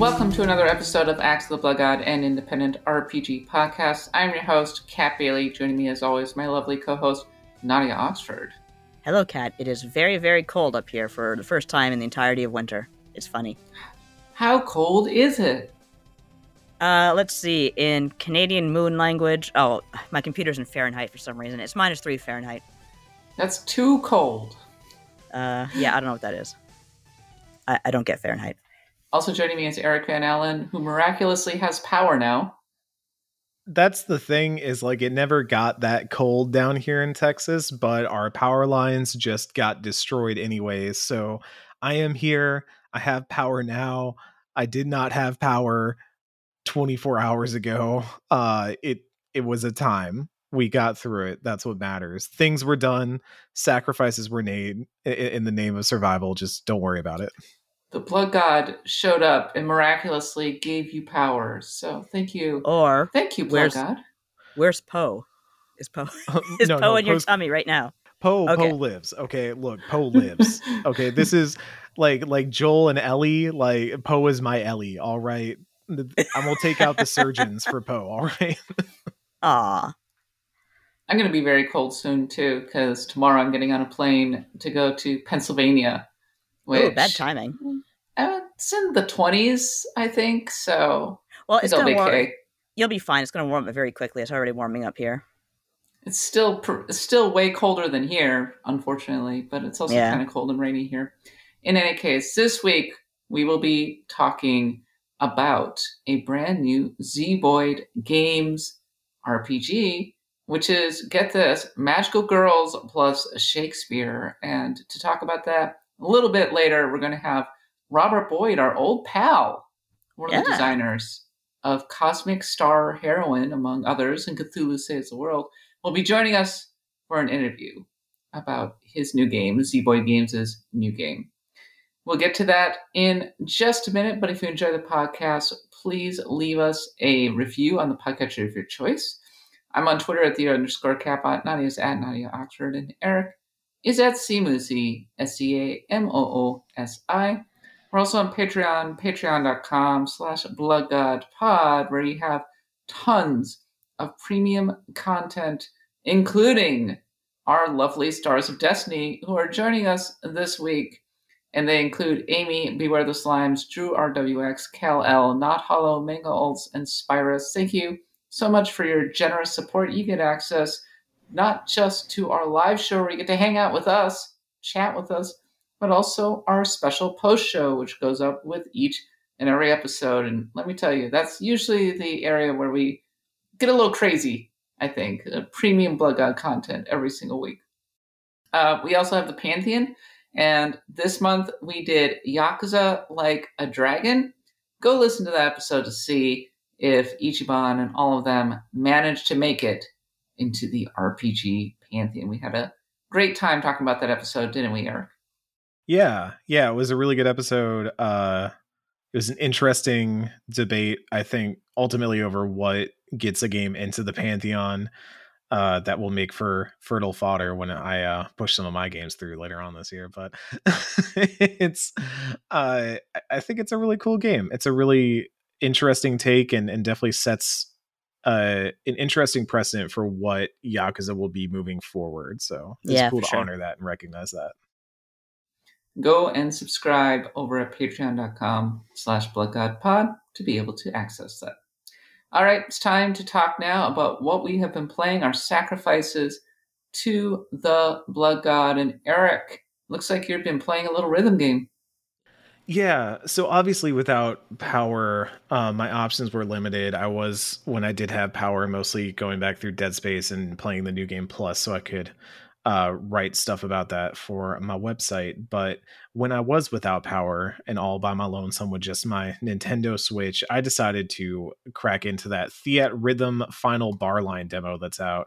Welcome to another episode of Axe of the Blood God and Independent RPG Podcast. I'm your host, Kat Bailey. Joining me, as always, my lovely co-host, Nadia Oxford. Hello, Kat. It is very, very cold up here for the first time in the entirety of winter. It's funny. How cold is it? Uh, let's see. In Canadian moon language, oh, my computer's in Fahrenheit for some reason. It's minus three Fahrenheit. That's too cold. Uh, yeah, I don't know what that is. I, I don't get Fahrenheit. Also joining me is Eric Van Allen, who miraculously has power now. That's the thing is like it never got that cold down here in Texas, but our power lines just got destroyed anyways. So I am here. I have power now. I did not have power 24 hours ago. Uh it it was a time. We got through it. That's what matters. Things were done, sacrifices were made in, in the name of survival. Just don't worry about it. The blood god showed up and miraculously gave you power. So thank you. Or Thank you, blood where's- god. where's Poe? Is Poe is No, Poe no, in your tummy right now? Poe Okay. Poe lives. Okay, look, Poe lives. okay, this is like like Joel and Ellie. Like Poe is my Ellie. All right, I'm gonna take out the surgeons for Poe. All right. Ah. I'm going to be very cold soon too, because tomorrow I'm getting on a plane to go to Pennsylvania. Which, Ooh, bad timing. Uh, it's in the 20s, I think. So Well, it's gonna warm. okay. You'll be fine. It's gonna warm up very quickly. It's already warming up here. It's still pr- still way colder than here, unfortunately, but it's also Yeah. kind of cold and rainy here. In any case, this week we will be talking about a brand new Zeboyd Games RPG, which is get this Magical Girls plus Shakespeare. And to talk about that a little bit later, we're going to have Robert Boyd, our old pal, one of the designers of Cosmic Star Heroine, among others, and Cthulhu Saves the World will be joining us for an interview about his new game, Zeboyd Games' new game. We'll get to that in just a minute, but if you enjoy the podcast, please leave us a review on the podcatcher of your choice. I'm on Twitter at the underscore capot. Nadia's at Nadia Oxford, and Eric is at Seamoosi, S-C-A-M-O-O-S-I. We're also on Patreon, patreon.com slash bloodgodpod, where you have tons of premium content, including our lovely Stars of Destiny, who are joining us this week. And they include Amy, Beware the Slimes, Drew RWX, Cal L, Not Hollow, Mango and Spyrus. Thank you so much for your generous support. You get access not just to our live show where you get to hang out with us, chat with us, but also our special post show, which goes up with each and every episode. And let me tell you, that's usually the area where we get a little crazy, I think. Premium Blood God content every single week. Uh, we also have the Pantheon, and this month we did Yakuza Like a Dragon. Go listen to that episode to see if Ichiban and all of them managed to make it into the RPG Pantheon. We had a great time talking about that episode, didn't we, Eric? Yeah, yeah, it was a really good episode. Uh, it was an interesting debate. I think ultimately over what gets a game into the pantheon. Uh, that will make for fertile fodder when I uh, push some of my games through later on this year. But it's, uh, I- think it's a really cool game. It's a really interesting take and, and definitely sets uh, an interesting precedent for what Yakuza will be moving forward. So it's Yeah, cool to sure. honor that and recognize that. Go and subscribe over at patreon.com slash bloodgodpod to be able to access that. All right, it's time to talk now about what we have been playing, our sacrifices to the blood god. And Eric, looks like you've been playing a little rhythm game. Yeah, so obviously without power, uh, my options were limited. I was when I did have power, mostly going back through Dead Space and playing the new game plus, so I could uh, write stuff about that for my website. But when I was without power and all by my lonesome with just my Nintendo Switch, I decided to crack into that Theatrhythm Final Barline demo that's out.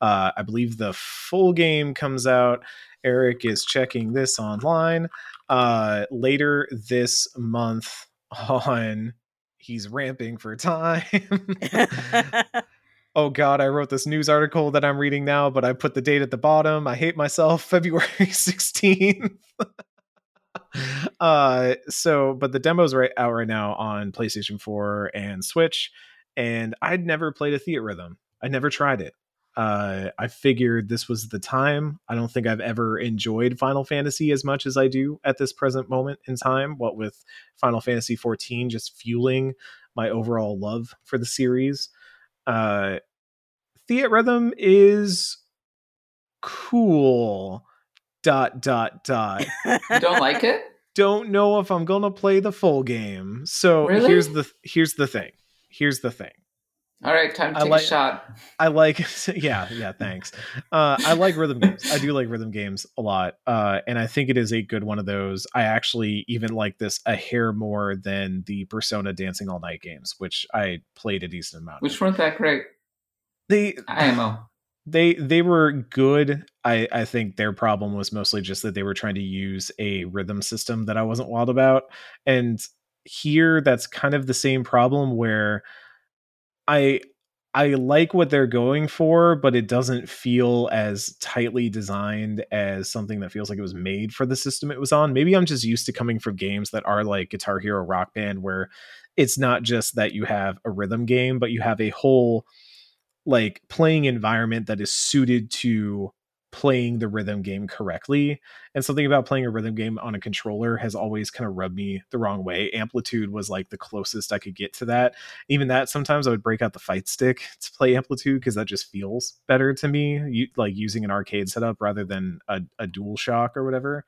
Uh, I believe the full game comes out. Eric is checking this online uh later this month on he's ramping for time oh god i wrote this news article that i'm reading now but i put the date at the bottom i hate myself february 16th uh, so, but the demo's right out right now on PlayStation 4 and Switch, and I'd never played a Theatrhythm. I never tried it. Uh, I figured this was the time. I don't think I've ever enjoyed Final Fantasy as much as I do at this present moment in time. What with Final Fantasy 14 just fueling my overall love for the series. Uh, Theatrhythm is cool. Dot dot dot. You don't like it? Don't know if I'm gonna play the full game. So Really? here's the here's the thing. Here's the thing. All right, time to I take like- a shot. I like yeah, yeah, thanks. Uh I like rhythm games. I do like rhythm games a lot. Uh and I think it is a good one of those. I actually even like this a hair more than the Persona Dancing All Night games, which I played a decent amount. Which weren't that great. They IMO. they they were good. I I think their problem was mostly just that they were trying to use a rhythm system that I wasn't wild about. And here that's kind of the same problem where I I like what they're going for, but it doesn't feel as tightly designed as something that feels like it was made for the system it was on. Maybe I'm just used to coming from games that are like Guitar Hero Rock Band where it's not just that you have a rhythm game, but you have a whole like playing environment that is suited to playing the rhythm game correctly. And something about playing a rhythm game on a controller has always kind of rubbed me the wrong way. Amplitude was like the closest I could get to that. Even that sometimes I would break out the fight stick to play amplitude because that just feels better to me, you, like using an arcade setup rather than a, a dual shock or whatever.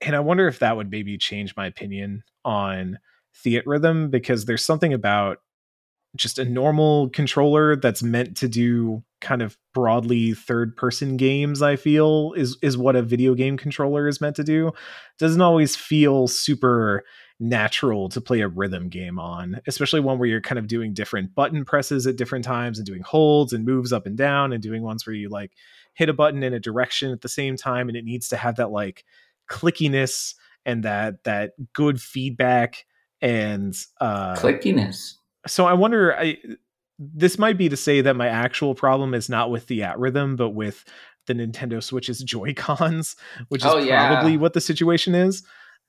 And I wonder if that would maybe change my opinion on Theatrhythm because there's something about just a normal controller that's meant to do kind of broadly third person games i feel is is what a video game controller is meant to do doesn't always feel super natural to play a rhythm game on especially one where you're kind of doing different button presses at different times and doing holds and moves up and down and doing ones where you like hit a button in a direction at the same time and it needs to have that like clickiness and that that good feedback and uh Clickiness. so I wonder. I this might be to say that my actual problem is not with Theatrhythm, but with the Nintendo Switch's Joy Cons, which is Oh, yeah. probably what the situation is.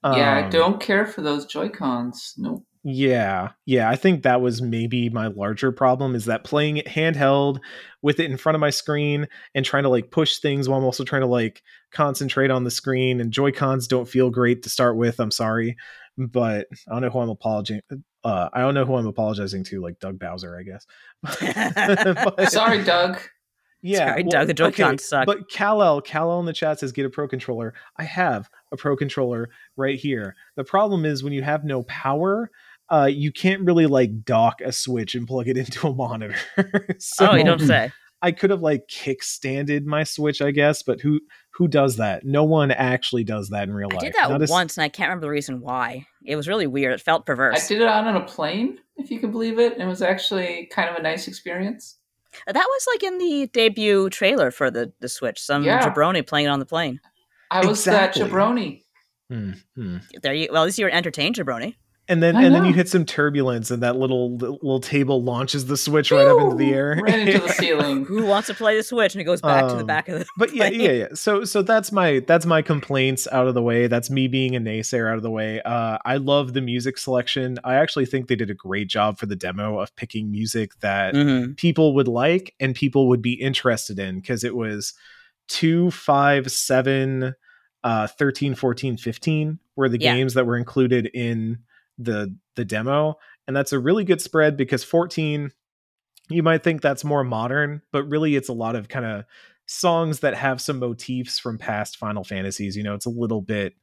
yeah, I Um, don't care for those Joy Cons. Nope. Yeah, yeah, I think that was maybe my larger problem is that playing it handheld with it in front of my screen and trying to like push things while I'm also trying to like concentrate on the screen. And Joy Cons don't feel great to start with. I'm sorry, but I don't know who I'm apologizing. Uh, I don't know who I'm apologizing to, like Doug Bowser, I guess. But- Sorry, Doug. yeah, Sorry, Doug, the Joy-Cons suck. But Kal-El, Kal-El in the chat says get a pro controller. I have a pro controller right here. The problem is when you have no power, uh, you can't really like dock a switch and plug it into a monitor. so oh, you don't say. I could have like kickstanded my switch, I guess, but who who does that? No one actually does that in real I life. I did that Not a s- once, and I can't remember the reason why. It was really weird. It felt perverse. I did it out on a plane, if you can believe it. It was actually kind of a nice experience. That was like in the debut trailer for the, the Switch. Some Yeah. jabroni playing it on the plane. I was Exactly. that jabroni. Hmm, hmm. There you. Well, at least you were entertained, jabroni. And then I and then you hit some turbulence, and that little little table launches the switch right up into the air, Right into the ceiling. Who wants to play the Switch? And it goes back to the Um, back of the. but yeah, plane. yeah, yeah. So so that's my that's my complaints out of the way. That's me being a naysayer out of the way. Uh, I love the music selection. I actually think they did a great job for the demo of picking music that Mhm. people would like and people would be interested in because it was 2 5 7 uh 13 14 15 were the Yeah. games that were included in the the demo and that's a really good spread because 14 you might think that's more modern but really it's a lot of kind of songs that have some motifs from past final fantasies you know it's a little bit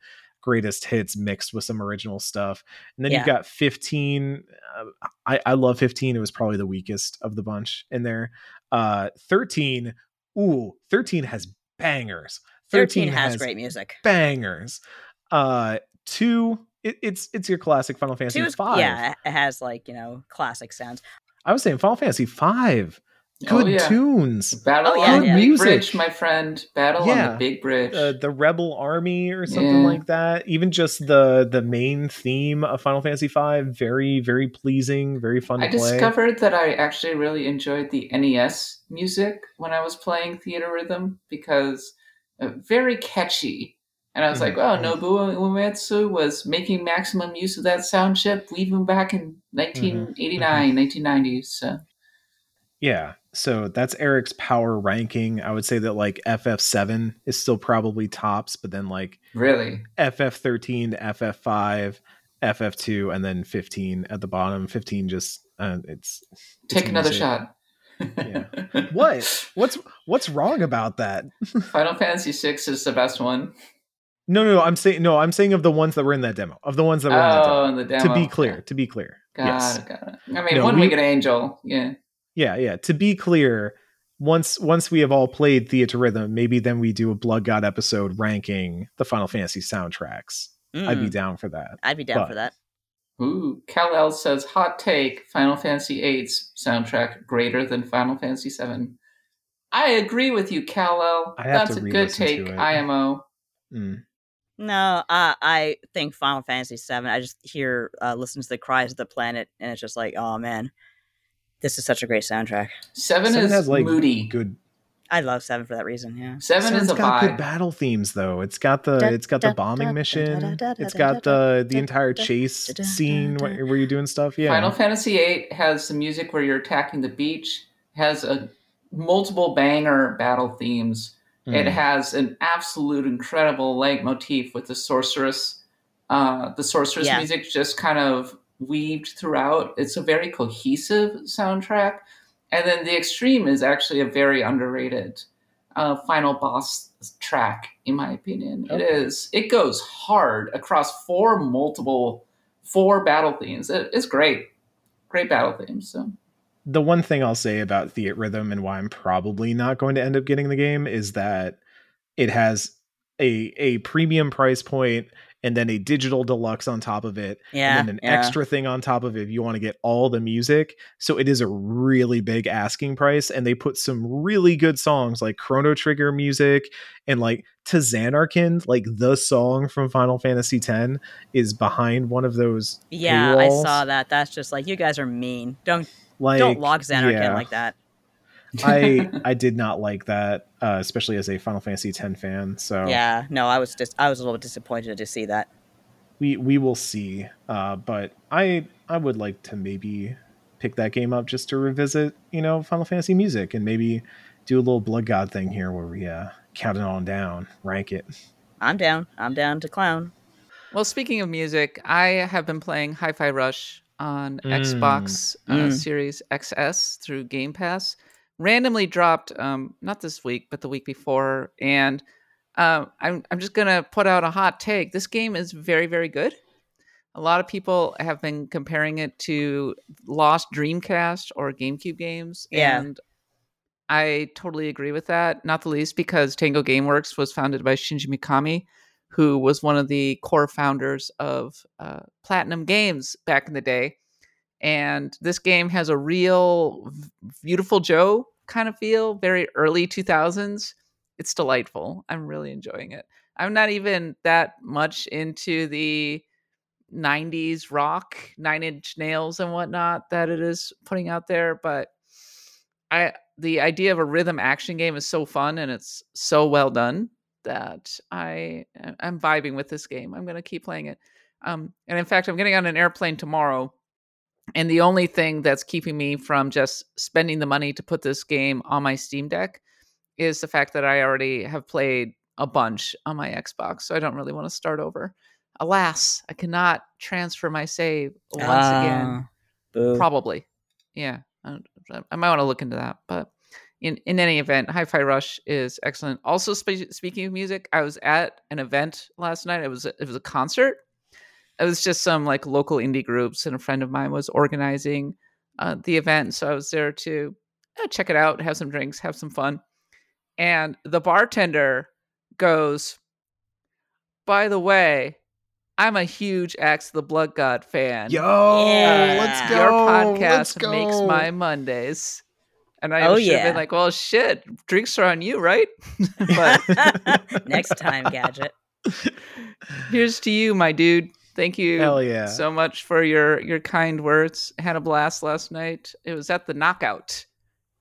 greatest hits mixed with some original stuff and then Yeah. you've got 15 uh, I, I love 15 it was probably the weakest of the bunch in there uh 13 ooh 13 has bangers 13 has great music. bangers uh two it, it's it's your classic final fantasy Two is, five yeah, it has like you know classic sounds. i was saying final fantasy five. good yeah. tunes Battle Oh, yeah, on the yeah. big Music. bridge, my friend. Battle on the big bridge. uh, the rebel army or something Yeah. like that even just the the main theme of final fantasy V, very very pleasing very fun to I discovered that I actually really enjoyed the NES music when I was playing Theatrhythm because uh, very catchy And I was like, Mhm. oh, Nobuo Uematsu was making maximum use of that sound chip even back in 1989, 1990. So Yeah. So that's Eric's power ranking. I would say that like FF7 is still probably tops, but then like really, FF13 to FF5, FF2, and then 15 at the bottom. 15 just uh, it's take It's another music. shot. Yeah. what what's what's wrong about that? Final Fantasy VI is the best one. No, no, no. I'm saying no. I'm saying of the ones that were in that demo. Of the ones that were in that Oh, demo. in the demo. To be clear, to be clear. Got yes. it, got it. I mean, No, One we- Winged Angel. Yeah. Yeah, yeah. To be clear, once once we have all played Theatrhythm, maybe then we do a Blood God episode ranking the Final Fantasy soundtracks. I'd be Mm, down for that. I'd be down but- for that. Ooh, Cal L says, hot take, Final Fantasy VIII's soundtrack greater than Final Fantasy VII. I agree with you, Cal L. I have That's to a good take. IMO. Mm. No, uh, I think Final Fantasy VII. I just hear, uh, listen to the cries of the planet, and it's just like, oh man, this is such a great soundtrack. Seven, Seven is has like moody. good. I love Seven for that reason. Yeah. Seven Seven's is a got good battle themes though. It's got the Da- it's got da- the bombing da- mission. da- da- da- It's da- got da- the the da- entire da- chase da- da- scene da- where, where you're doing stuff. Yeah. Final Fantasy VIII has the music where you're attacking the beach, has a multiple banger battle themes. It Mm. has an absolute incredible leitmotif with the sorceress. Uh, the sorceress Yeah. music just kind of weaved throughout. It's a very cohesive soundtrack. And then the extreme is actually a very underrated uh, final boss track, in my opinion. It Okay. is. It goes hard across four multiple, four battle themes. It, it's great, great battle themes. So the one thing I'll say about Theatrhythm and why I'm probably not going to end up getting the game is that it has a a premium price point and then a digital deluxe on top of it Yeah. and then an yeah. extra thing on top of it if you want to get all the music. So it is a really big asking price and they put some really good songs like Chrono Trigger music and like to Zanarkand, like the song from Final Fantasy X is behind one of those Yeah, I saw that. That's just like you guys are mean. Don't like don't log Zanarkand yeah. like that. I I did not like that, uh, especially as a Final Fantasy X fan. So Yeah, no, I was just I was a little disappointed to see that. we we will see. Uh, but I I would like to maybe pick that game up just to revisit, you know, Final Fantasy music and maybe do a little Blood God thing here where we uh, count it on down, rank it. I'm down. I'm down to clown. Well, speaking of music, I have been playing Hi Fi Rush on Mm. Xbox uh, Mm. Series XS through Game Pass. Randomly dropped, um, not this week, but the week before. And um, I'm, I'm just going to put out a hot take. This game is very, very good. A lot of people have been comparing it to Lost Dreamcast or GameCube games. Yeah. And I totally agree with that, not the least because Tango Gameworks was founded by Shinji Mikami, who was one of the core founders of uh, Platinum Games back in the day. And this game has a real Viewtiful Joe kind of feel, very early 2000s. It's delightful. I'm really enjoying it. I'm not even that much into the 90s rock, nine inch nails and whatnot that it is putting out there, but I the idea of a rhythm action game is so fun and it's so well done that I I'm vibing with this game. I'm gonna keep playing it. Um, and in fact, I'm getting on an airplane tomorrow, and the only thing that's keeping me from just spending the money to put this game on my Steam Deck is the fact that I already have played a bunch on my Xbox, so I don't really want to start over. Alas, I cannot transfer my save once again. Ah, boo. Probably. Yeah. I, I might want to look into that. But in, in any event, Hi Fi Rush is excellent. Also, spe- speaking of music, I was at an event last night. It was a, it was a concert. It was just some like local indie groups, and a friend of mine was organizing uh, the event. So I was there to uh, check it out, have some drinks, have some fun. And the bartender goes, By the way, I'm a huge Axe the Blood God fan. Yo, Yeah. let's go. Your podcast go. makes my Mondays. And I Oh, should have yeah. been like, well, shit, drinks are on you, right? but Next time, gadget. here's to you, my dude. Thank you Hell yeah. so much for your your kind words. Had a blast last night. It was at the Knockout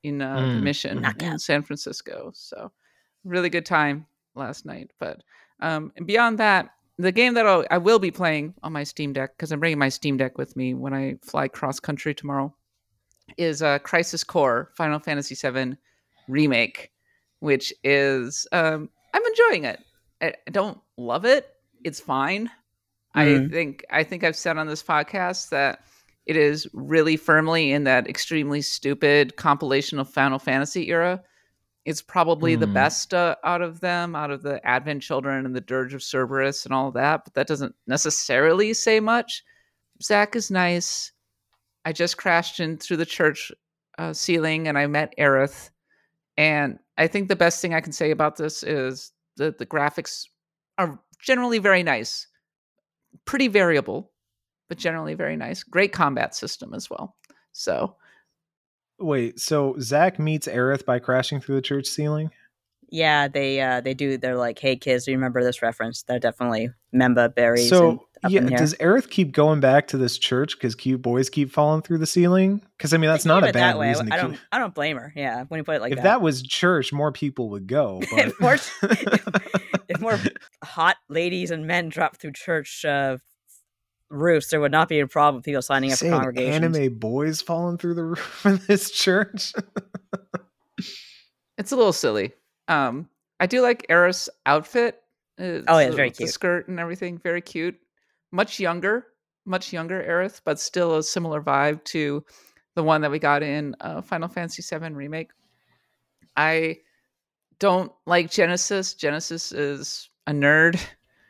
in uh, the Mm. Mission in San Francisco. So really good time last night. But Um, and beyond that, the game that I'll, I will be playing on my Steam Deck because I'm bringing my Steam Deck with me when I fly cross country tomorrow is uh, Crisis Core Final Fantasy VII remake, which is um, I'm enjoying it. I I don't love it. It's fine. I Mhm. think I think I've said on this podcast that it is really firmly in that extremely stupid compilation of Final Fantasy era. It's probably the Hmm. best uh, out of them, out of the Advent Children and the Dirge of Cerberus and all that, but that doesn't necessarily say much. Zack is nice. I just crashed in through the church uh, ceiling and I met Aerith. And I think the best thing I can say about this is that the graphics are generally very nice, pretty variable, but generally very nice. Great combat system as well. So Wait, so Zack meets Aerith by crashing through the church ceiling? Yeah, they uh they do. They're like, "Hey kids, do you remember this reference?" They're definitely Memba berries. So up yeah, does Aerith keep going back to this church because cute boys keep falling through the ceiling? Because I mean, that's not a bad way. reason I don't. keep. I don't blame her. Yeah, when you put it like that. if that. that was church, more people would go. But If more- if more hot ladies and men dropped through church uh, roofs, there would not be a problem with people signing up for congregations. anime boys falling through the roof of this church. it's a little silly. Um, I do like Aerith' outfit. It's Oh, yeah, it's very with The cute. skirt and everything, very cute. Much younger, much younger Aerith, but still a similar vibe to the one that we got in uh, Final Fantasy VII Remake. I don't like Genesis. Genesis is a nerd.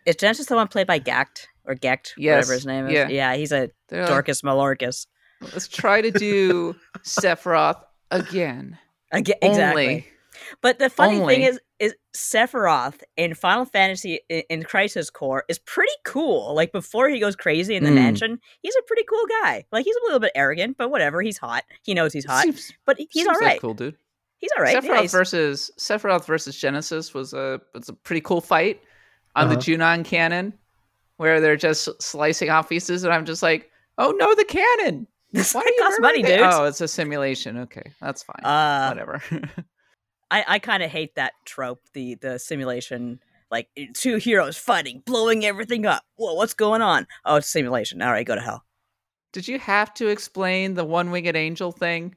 Is Genesis the one played by Gackt or Gecht, Yes, whatever his name is? yeah. yeah, he's a They're like, Dorcas Malorcus. Let's try to do Sephiroth again. Aga- exactly. Only. But the funny Only. thing is Sephiroth in Final Fantasy in, in Crisis Core is pretty cool. Like before he goes crazy in the Mm. mansion, he's a pretty cool guy. Like he's a little bit arrogant, but whatever. He's hot. He knows he's hot, Seems, but he's seems all like cool dude. He's all right. Sephiroth Yeah, versus Sephiroth versus Genesis was a was a pretty cool fight on the Uh-huh. Junon cannon, where they're just slicing off pieces, and I'm just like, oh no, the cannon! this Why fight are you costs murdering money, dude. Oh, it's a simulation. Okay, that's fine. uh, Whatever. I, I kind of hate that trope, the the simulation, like two heroes fighting, blowing everything up. Whoa, what's going on? Oh, it's simulation. All right, go to hell. Did you have to explain the one winged angel thing?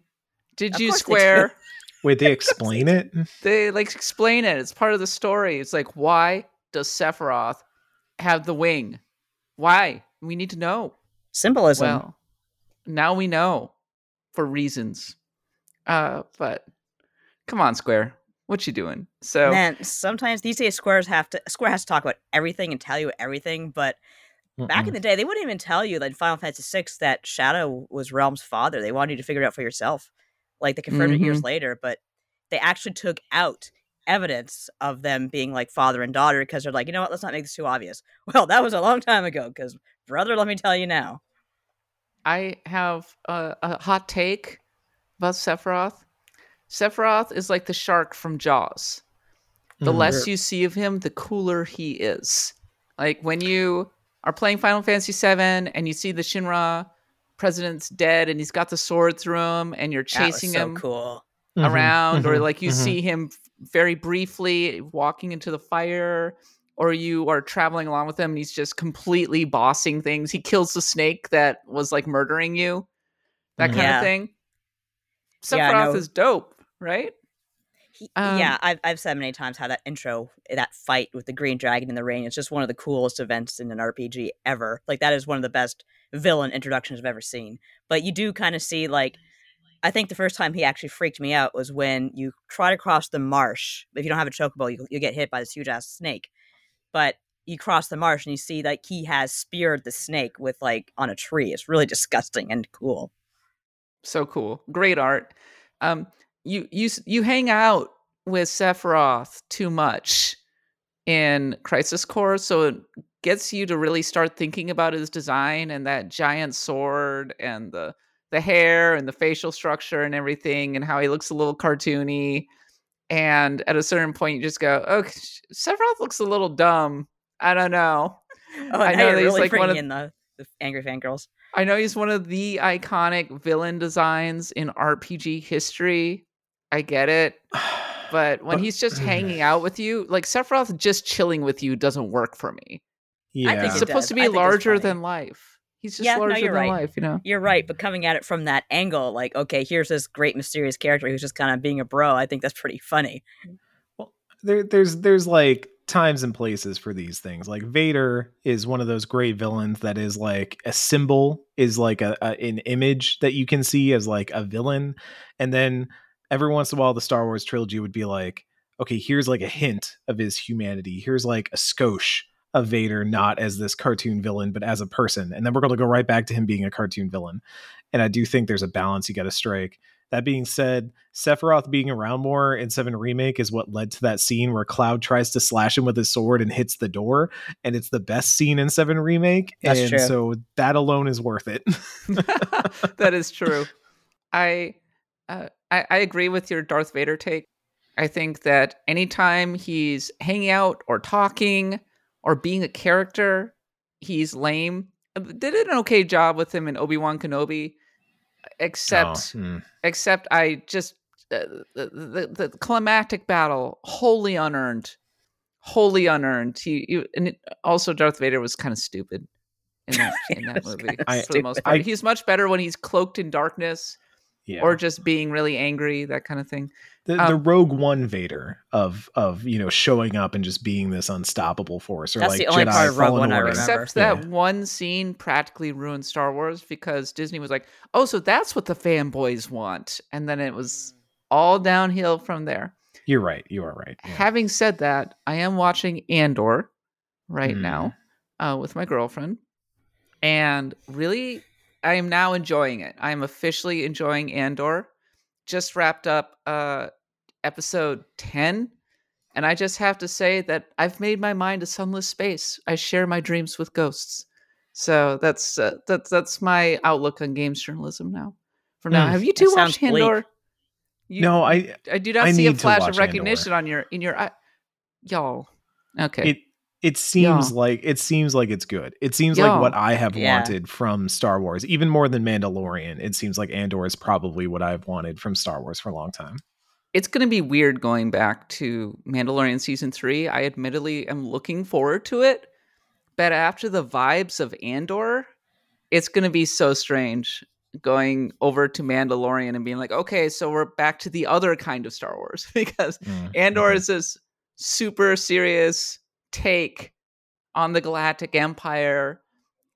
Did Of you course they square? Wait, they explain it? they like explain it. It's part of the story. It's like, why does Sephiroth have the wing? Why? We need to know. Symbolism. Well, now we know for reasons. Uh, but come on, Square, what you doing? So Man, sometimes these days Squares have to Square has to talk about everything and tell you everything, but back in the day they wouldn't even tell you that in Final Fantasy VI that Shadow was Relm's father. They wanted you to figure it out for yourself. Like they confirmed it years mm-hmm. later, but they actually took out evidence of them being like father and daughter because they're like, you know what, let's not make this too obvious. Well, that was a long time ago, because brother, let me tell you now. I have a, a hot take about Sephiroth. Sephiroth is like the shark from Jaws. The Mm. less you see of him, the cooler he is. Like when you are playing Final Fantasy VII and you see the Shinra president's dead and he's got the sword through him and you're chasing so him cool. Mhm, around or mhm, like you mhm. see him very briefly walking into the fire or you are traveling along with him and he's just completely bossing things he kills the snake that was like murdering you that kind Yeah. of thing Yeah, I Sephiroth know. is dope right He, Um, yeah, I've, I've said many times how that intro, that fight with the green dragon in the rain is just one of the coolest events in an RPG ever. Like, that is one of the best villain introductions I've ever seen. But you do kind of see, like, I think the first time he actually freaked me out was when you try to cross the marsh. If you don't have a chocobo, you, you get hit by this huge ass snake. But you cross the marsh and you see, like, he has speared the snake with, like, on a tree. It's really disgusting and cool. so cool great art um you you you hang out with Sephiroth too much in Crisis Core so it gets you to really start thinking about his design and that giant sword and the the hair and the facial structure and everything and how he looks a little cartoony and at a certain point you just go "Oh, Sephiroth looks a little dumb I don't know Oh, I know he's really like one of- the, the angry fangirls. I know he's one of the iconic villain designs in RPG history. I get it. But when oh, he's just hanging out with you, like Sephiroth just chilling with you doesn't work for me. Yeah. I think He's supposed does. to be larger than life. He's just Yeah, no, larger you're than right. life, you know. You're right, but coming at it from that angle, like, okay, here's this great mysterious character who's just kind of being a bro. I think that's pretty funny. Well, there there's there's like times and places for these things like vader is one of those great villains that is like a symbol is like a, a an image that you can see as like a villain and then every once in a while the star wars trilogy would be like okay here's like a hint of his humanity here's like a skosh of vader not as this cartoon villain but as a person and then we're going to go right back to him being a cartoon villain and i do think there's a balance you got to strike that being said, Sephiroth being around more in 7 Remake is what led to that scene where Cloud tries to slash him with his sword and hits the door. And it's the best scene in 7 Remake. That's and true. so that alone is worth it. that is true. I, uh, I I agree with your Darth Vader take. I think that anytime he's hanging out or talking or being a character, he's lame. Did an okay job with him in Obi Wan Kenobi, except Oh, hmm. except I just uh, the, the the climactic battle wholly unearned, wholly unearned. He, he and it, also Darth Vader was kind of stupid in that in that movie for the most part. I- he's much better when he's cloaked in darkness yeah. or just being really angry, that kind of thing. the, the um, Rogue One Vader of of you know showing up and just being this unstoppable force, or That's like the only Jedi part of Rogue One I remember. Except that Yeah. one scene practically ruined Star Wars because Disney was like, "Oh, so that's what the fanboys want," and then it was all downhill from there. You're right. You are right. yeah. Having said that, I am watching Andor right Hmm. now uh, with my girlfriend, and really, I am now enjoying it. I am officially enjoying Andor. Just wrapped up uh, episode ten, and I just have to say that I've made my mind a sunless space. I share my dreams with ghosts. So that's uh, that's that's my outlook on games journalism now. From now, Hmm. have you two watched Andor? You- no, I I do not I see a flash of Andor. recognition on your in your eye. Y'all. Okay. it it seems Yeah. like it seems like it's good. It seems Yeah. like what I have Yeah. wanted from Star Wars, even more than Mandalorian. It seems like Andor is probably what I've wanted from Star Wars for a long time. it's going to be weird going back to Mandalorian season 3. I admittedly am looking forward to it, but after the vibes of Andor, it's going to be so strange going over to Mandalorian and being like, "Okay, so we're back to the other kind of Star Wars" because Mm, Andor mhm. is this super serious take on the Galactic Empire.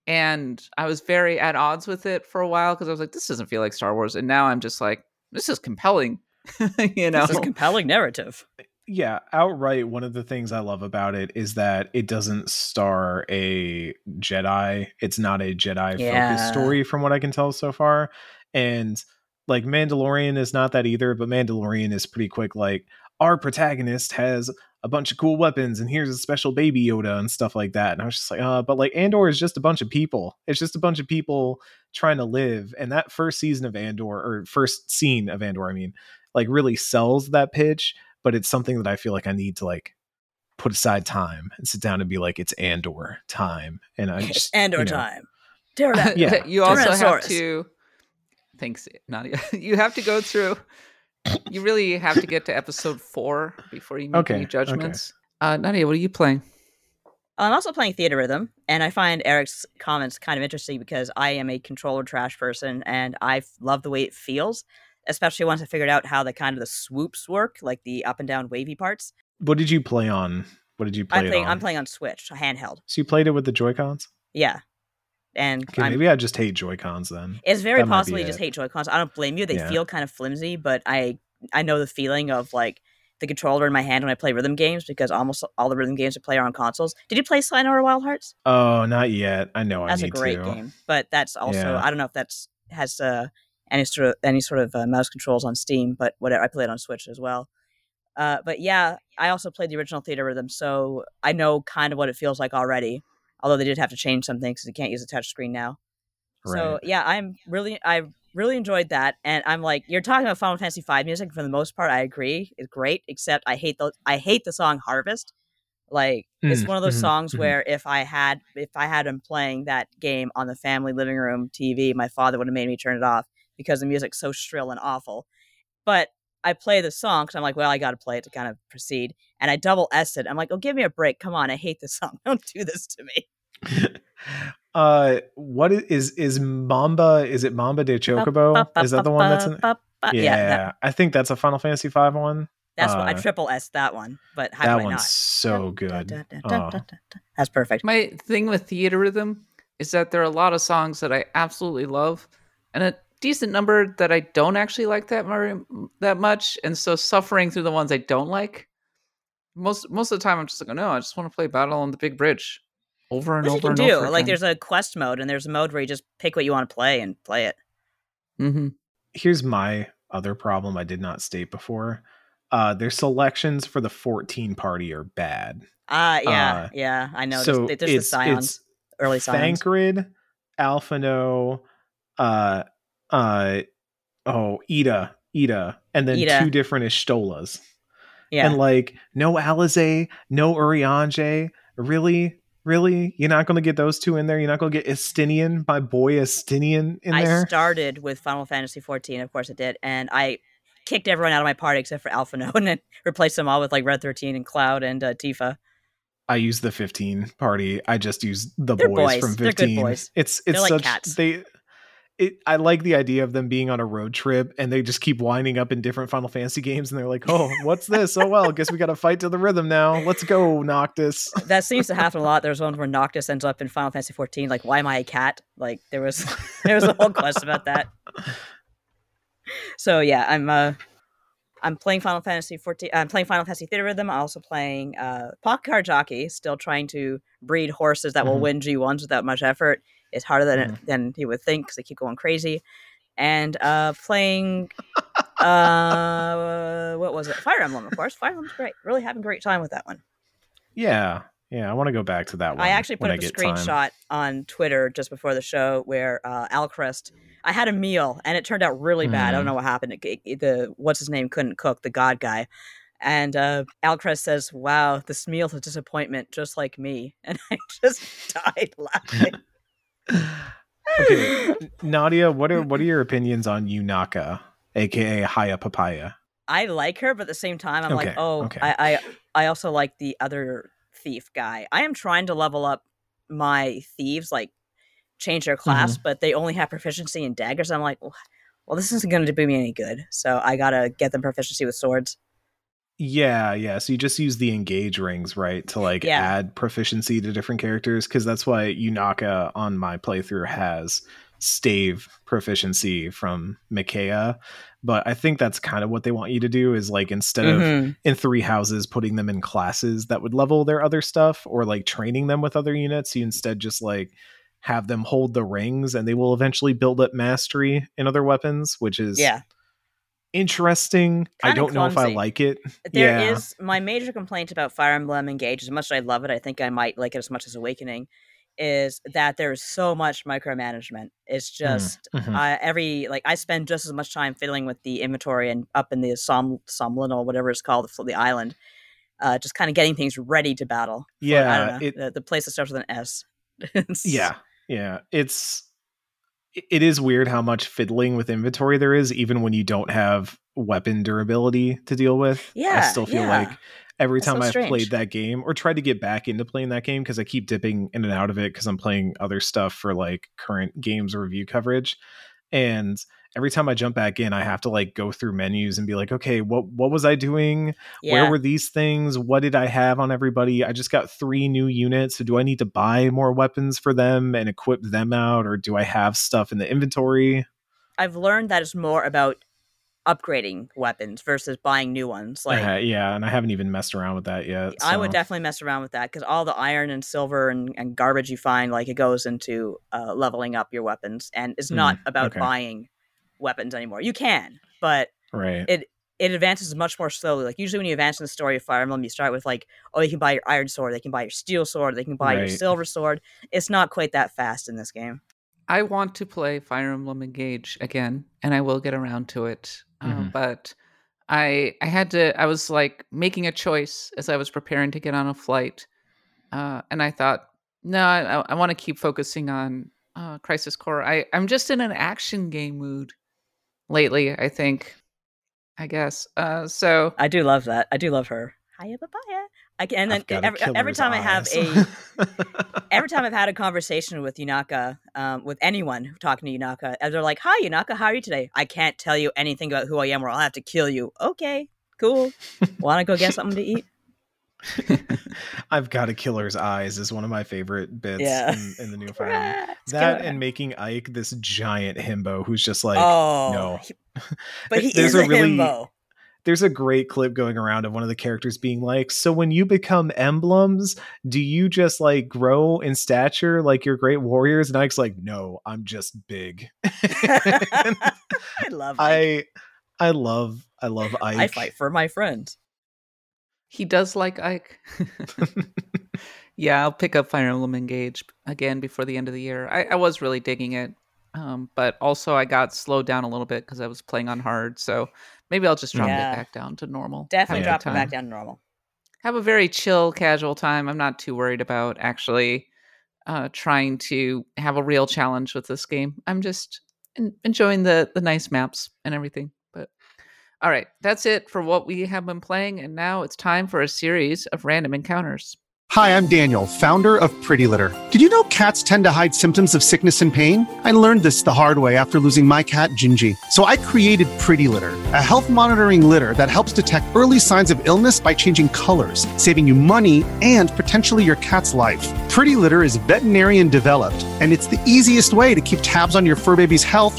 And I was very at odds with it for a while because I was like, this doesn't feel like Star Wars. And now I'm just like, this is compelling. you know? This is compelling narrative. Eh, yeah, outright one of the things I love about it is that it doesn't star a Jedi. It's not a Jedi Yeah. focused story from what I can tell so far. And like Mandalorian is not that either, but Mandalorian is pretty quick like our protagonist has a bunch of cool weapons and here's a special baby Yoda and stuff like that. And I was just like, uh, but like Andor is just a bunch of people. It's just a bunch of people trying to live. And that first season of Andor or first scene of Andor, I mean, like really sells that pitch, but it's something that I feel like I need to like put aside time and sit down and be like, it's Andor time. And I just Andor you know, time. Pterodactyl. Yeah. you also have to. Thanks, Nadia. You have to go through. You really have to get to episode four before you make Okay, any okay. judgments. Uh, Nadia, what are you playing? I'm also playing Theatrhythm, and I find Eric's comments kind of interesting because I am a controller trash person, and I love the way it feels, especially once I figured out how the kind of the swoops work, like the up and down wavy parts. What did you play on? What did you play I'm it playing. on? I'm playing on Switch, handheld. So you played it with the Joy Cons? Yeah, and Okay, maybe I just hate Joy Cons then. it's very that possibly just it. hate Joy Cons. I don't blame you. They Yeah. feel kind of flimsy, but I I know the feeling of like the controller in my hand when I play rhythm games because almost all the rhythm games I play are on consoles. Did you play Sayonara Wild Hearts? Oh, not yet. I know I know that. That's I a great to. game, but that's also Yeah. I don't know if that's has uh, any sort of any sort of uh, mouse controls on Steam, but whatever. I played it on Switch as well. Uh, but yeah, I also played the original Theatrhythm, so I know kind of what it feels like already. Although they did have to change some things because you can't use a touch screen now. So yeah, I'm really I really enjoyed that, and I'm like, you're talking about Final Fantasy V music. For the most part, I agree, it's great. Except I hate the I hate the song Harvest. Like it's Mm, one of those mhm, songs mhm. where if I had if I had him playing that game on the family living room TV, my father would have made me turn it off because the music's so shrill and awful. But I play the song because I'm like, well, I got to play it to kind of proceed. And I double S it. I'm like, oh, give me a break. Come on, I hate this song. Don't do this to me. uh, what is is Mamba? Is it Mamba de Chocobo? Is that the one that's in? Yeah, yeah that, I think that's a Final Fantasy V one. That's what I triple S that one. But how that do I one's not? so good. Oh. That's perfect. My thing with Theatrhythm is that there are a lot of songs that I absolutely love, and a decent number that I don't actually like that very, that much. And so suffering through the ones I don't like, most most of the time I'm just like, oh, no, I just want to play Battle on the Big Bridge over and Which over you can and do. over. Like there's a quest mode and there's a mode where you just pick what you want to play and play it. Mm-hmm. Here's my other problem I did not state before. Uh, their selections for the 14 party are bad. Ah, yeah, Uh, yeah, I know. so there's, there's the it's scions, it's early scions. Thancred, Alphinaud, uh, uh, oh, Yda, Yda, and then Yda. two different Y'shtolas. Yeah, And like, no Alisaie, no Urianger. Really? Really? You're not going to get those two in there? You're not going to get Estinian, my boy Estinian, in I there? I started with Final Fantasy 14, of course I did, and I kicked everyone out of my party except for Alphinaud and then replaced them all with like Red 13 and Cloud and uh, Tifa. I use the 15 party. I just use the boys, boys. from They're 15. good boys. It's They're it's like such cats. they it I like the idea of them being on a road trip and they just keep winding up in different Final Fantasy games and they're like, "Oh, what's this? Oh well, guess we got to fight to the rhythm now. Let's go, Noctis." That seems to happen a lot. There's one where Noctis ends up in Final Fantasy 14, like, why am I a cat? Like there was there was a whole quest about that. So yeah, I'm uh I'm playing Final Fantasy 14. I'm playing Final Fantasy Theatrhythm. I'm also playing uh Pocket Jockey, still trying to breed horses that will Mhm. win G1s without much effort. It's harder than than you would think because they keep going crazy. And uh playing uh what was it? Fire Emblem, of course. Fire Emblem's great. Really having a great time with that one. Yeah. Yeah, I want to go back to that one. I actually put up a get time. screenshot on Twitter just before the show where uh, Alcryst. I had a meal and it turned out really bad. I don't Mm. know what happened. It, it- the what's his name couldn't cook. The God guy. And uh, Alcryst says, "Wow, this meal's a disappointment, just like me." And I just died laughing. Okay, Nadia, what are what are your opinions on Yunaka, aka Haya Papaya? I like her, but at the same time, I'm like, oh, okay. I, I I also like the other thief guy. I am trying to level up my thieves, like change their class, Mm-hmm. but they only have proficiency in daggers. I'm like, well, well, this isn't going to do me any good. So I gotta get them proficiency with swords. Yeah, yeah. So you just use the engage rings, right, to like Yeah. add proficiency to different characters because that's why Yunaka on my playthrough has stave proficiency from Micaiah. But I think that's kind of what they want you to do is like instead of Mhm. in three houses putting them in classes that would level their other stuff or like training them with other units, you instead just like have them hold the rings and they will eventually build up mastery in other weapons, which is Yeah, interesting. I Kinda don't know if I like it. there yeah. is my major complaint about Fire Emblem Engage. As much as I love it, I think I might like it as much as Awakening. Is that there is so much micromanagement? It's just mhm. uh, every like I spend just as much time fiddling with the inventory and up in the Som Somniel or whatever it's called the, the island, uh, just kind of getting things ready to battle. I Yeah, don't know, it- the, the place that starts with an S. Yeah, yeah. It's it- is weird how much fiddling with inventory there is, even when you don't have weapon durability to deal with. Yeah, I still feel yeah. like every That's so time I've strange. played that game or tried to get back into playing that game because I keep dipping in and out of it because I'm playing other stuff for like current games review coverage. And every time I jump back in, I have to like go through menus and be like, okay, what what was I doing? yeah. Where were these things? What did I have on everybody? I just got three new units. So do I need to buy more weapons for them and equip them out, or do I have stuff in the inventory? I've learned that it's more about upgrading weapons versus buying new ones. Like Uh, yeah, and I haven't even messed around with that yet. I would definitely mess around with that because all the iron and silver and, and garbage you find, like it goes into uh, leveling up your weapons, and it's not about okay. buying weapons anymore. You can, but right. it it advances much more slowly. Like usually when you advance in the story of Fire Emblem, you start with like, oh, you can buy your iron sword, they can buy your steel sword, they can buy your silver sword. It's not quite that fast in this game. I want to play Fire Emblem Engage again, and I will get around to it. Uh, Mhm. but I I had to. I was like making a choice as I was preparing to get on a flight, uh, and I thought, no, I, I want to keep focusing on uh, Crisis Core. I I'm just in an action game mood lately. I think I guess. Uh, so I do love that. I do love her. Hiya, papaya. I can, and then I've got a every, every killer's time I have a every time I've had a conversation with Yunaka, um, with anyone talking to Yunaka, and they're like, "Hi, Yunaka, how are you today?" I can't tell you anything about who I am, or I'll have to kill you. Okay, cool. Want to go get something to eat? I've got a killer's eyes is one of my favorite bits Yeah. in, in the new Fire Emblem. That killer. and making Ike this giant himbo who's just like oh no. he- but he is a, a really- himbo. there's a great clip going around of one of the characters being like, "So when you become emblems, do you just like grow in stature like your great warriors?" And Ike's like, "No, I'm just big." I love. Ike. I I love I love Ike. I fight for my friends. He does like Ike. yeah, I'll pick up Fire Emblem Engage again before the end of the year. I, I was really digging it, um, but also I got slowed down a little bit because I was playing on hard. So maybe I'll just drop Yeah. it back down to normal. Definitely Have a drop it back down to normal. Have a very chill, casual time. I'm not too worried about actually uh, trying to have a real challenge with this game. I'm just en- enjoying the the nice maps and everything. All right, that's it for what we have been playing, and now it's time for a series of random encounters. Hi, I'm Daniel, founder of Pretty Litter. Did you know cats tend to hide symptoms of sickness and pain? I learned this the hard way after losing my cat, Gingy. So I created Pretty Litter, a health monitoring litter that helps detect early signs of illness by changing colors, saving you money and potentially your cat's life. Pretty Litter is veterinarian developed, and it's the easiest way to keep tabs on your fur baby's health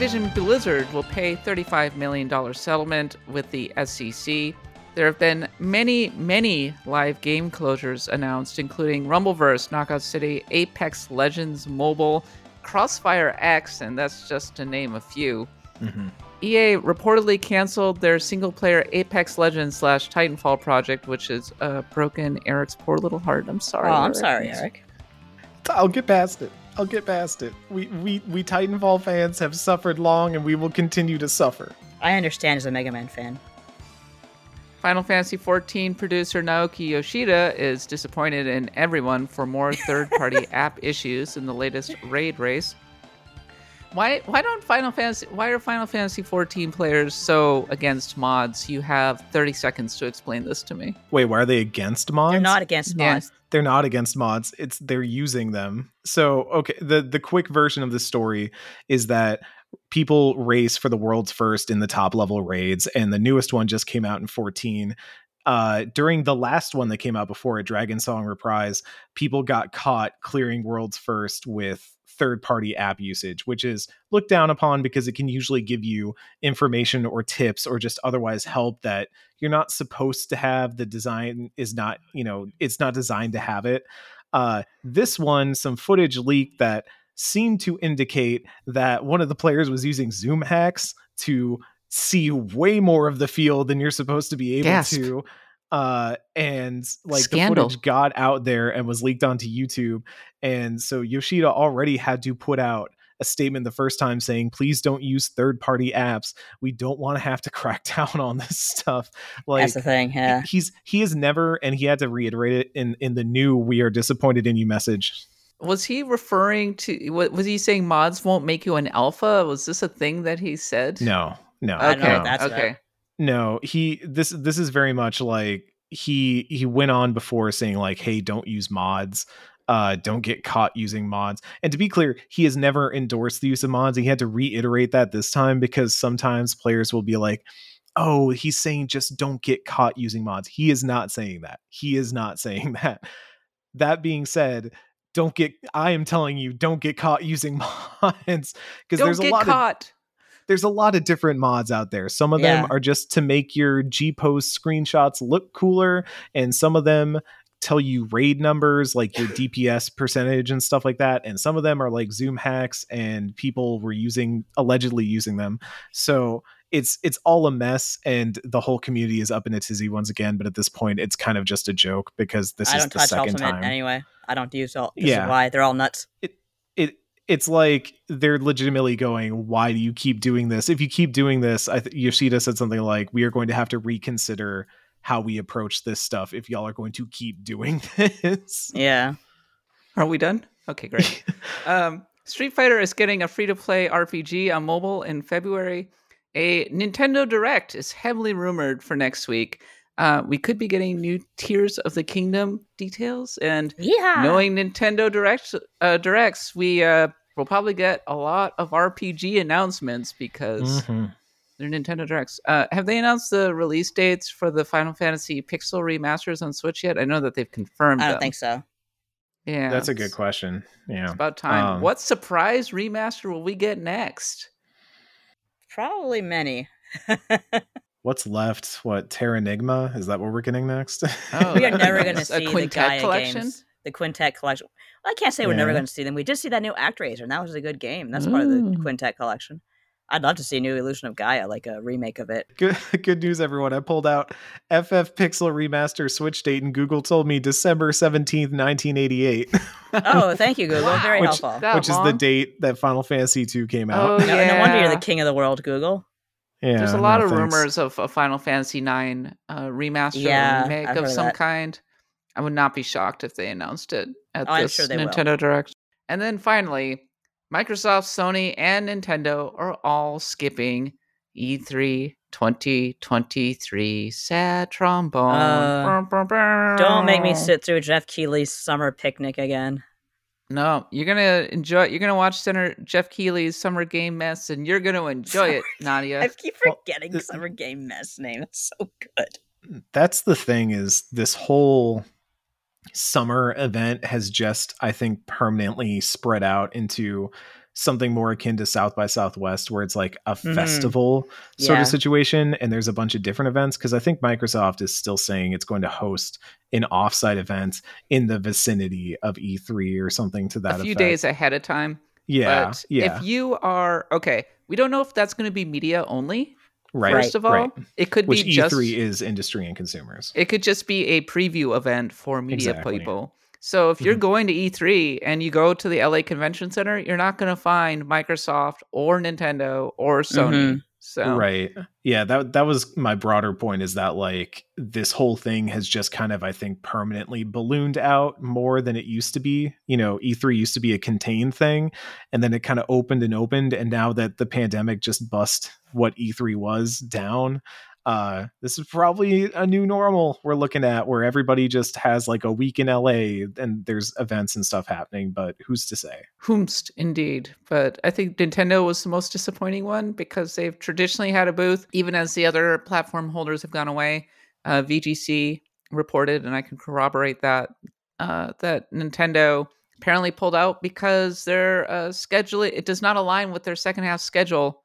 Activision Blizzard will pay $35 million settlement with the SEC. There have been many, many live game closures announced, including Rumbleverse, Knockout City, Apex Legends Mobile, Crossfire X, and that's just to name a few. Mhm. EA reportedly canceled their single player Apex Legends slash Titanfall project, which has uh, broken Eric's poor little heart. I'm sorry. oh, I'm Eric. sorry, Eric. I'll get past it. I'll get past it. We we we Titanfall fans have suffered long, and we will continue to suffer. I understand as a Mega Man fan. Final Fantasy XIV producer Naoki Yoshida is disappointed in everyone for more third-party app issues in the latest raid race. Why why don't Final Fantasy why are Final Fantasy XIV players so against mods? You have 30 seconds to explain this to me. Wait, why are they against mods? They're not against Yeah. mods. They're not against mods it's they're using them. So okay the the quick version of the story is that people race for the world's first in the top level raids and the newest one just came out in 14 uh during the last one that came out before a Dragonsong Reprise people got caught clearing world's first with third party app usage which is looked down upon because it can usually give you information or tips or just otherwise help that you're not supposed to have the design is not you know it's not designed to have it uh this one some footage leaked that seemed to indicate that one of the players was using zoom hacks to see way more of the field than you're supposed to be able Gasp. to uh and like Scandal. the footage got out there and was leaked onto youtube and so yoshida already had to put out a statement the first time saying please don't use third party apps we don't want to have to crack down on this stuff like That's the thing. Yeah. he's he has never and he had to reiterate it in in the new we are disappointed in you message Was he referring to wa- was he saying mods won't make you an alpha? Was this a thing that he said? no no I don't know Okay. what that's okay. about. No he this this is very much like he he went on before saying like hey don't use mods. Uh don't get caught using mods. And to be clear he has never endorsed the use of mods he had to reiterate that this time because sometimes players will be like oh he's saying just don't get caught using mods. He is not saying that. He is not saying that. That being said don't get i am telling you don't get caught using mods because there's a lot of caught. There's a lot of different mods out there. Some of them Yeah. are just to make your GPose screenshots look cooler, and some of them tell you raid numbers like your DPS percentage and stuff like that. And some of them are like Zoom hacks, and people were using allegedly using them. So it's it's all a mess, and the whole community is up in a tizzy once again. But at this point, it's kind of just a joke because this I is don't the touch second Ultimate time anyway. I don't use all. This Yeah. is why they're all nuts. it it's like they're legitimately going why do you keep doing this if you keep doing this i th- yoshida said something like we are going to have to reconsider how we approach this stuff if y'all are going to keep doing this Yeah. Are we done? Okay, great. um, Street Fighter is getting a free to play RPG on mobile in February. A Nintendo Direct is heavily rumored for next week. Uh, we could be getting new Tears of the Kingdom details, and Yeah. knowing Nintendo Direct uh, directs, we uh, will probably get a lot of RPG announcements because Mhm. they're Nintendo Directs. Uh, have they announced the release dates for the Final Fantasy Pixel remasters on Switch yet? I know that they've confirmed. I don't them. think so. Yeah, that's a good question yeah it's about time. Um, what surprise remaster will we get next? Probably many. what's left what terranigma is that what we're getting next Oh, we are never going to A see the Quintet Gaia collection? games. The Quintet collection. Well, I can't say we're never going to see them. We did see that new ActRaiser, and that was a good game. That's part of the Quintet collection. I'd love to see a new Illusion of Gaia, like a remake of it. good, good news everyone i pulled out ff pixel remaster switch date and google told me december 17th 1988 Oh, thank you, Google. Very Wow. helpful. That which is the date that final fantasy 2 came out. Oh, out No, no wonder you're the king of the world, Google. yeah There's a lot no, of thanks. rumors of a Final Fantasy IX uh, remaster Yeah, remake I've of of some that. kind. I would not be shocked if they announced it at Oh, I'm this sure they will. Nintendo Direct. And then finally, Microsoft, Sony, and Nintendo are all skipping E E3 2023. Sad trombone. Uh. Don't make me sit through Geoff Keighley's summer picnic again. No, you're gonna enjoy. You're gonna watch Center Geoff Keighley's Summer Game Mess, and you're gonna enjoy it, Nadia. I keep forgetting th- Summer Game Mess name. It's so good. that's the thing is this whole summer event has just i think permanently spread out into something more akin to south by southwest where it's like a Mhm. festival sort Yeah. of situation and there's a bunch of different events because i think microsoft is still saying it's going to host an offsite event in the vicinity of e3 or something to that a few effect. days ahead of time. yeah but yeah if you are okay, we don't know if that's going to be media only. Right First of all, right. it could which be just e3 is industry and consumers it could just be a preview event for media Exactly. people. So if you're Mhm. going to E3 and you go to the LA Convention Center, you're not going to find Microsoft or Nintendo or Sony. Mhm. So Right. Yeah, that that was my broader point is that like this whole thing has just kind of I think permanently ballooned out more than it used to be. You know, E3 used to be a contained thing and then it kind of opened and opened and now that the pandemic just bust what E3 was down, uh this is probably a new normal we're looking at where everybody just has like a week in LA and there's events and stuff happening, but who's to say? Whomst, indeed. But I think Nintendo was the most disappointing one because they've traditionally had a booth, even as the other platform holders have gone away. Uh, VGC reported, and I can corroborate that, uh, that Nintendo apparently pulled out because their uh, schedule it does not align with their second half schedule,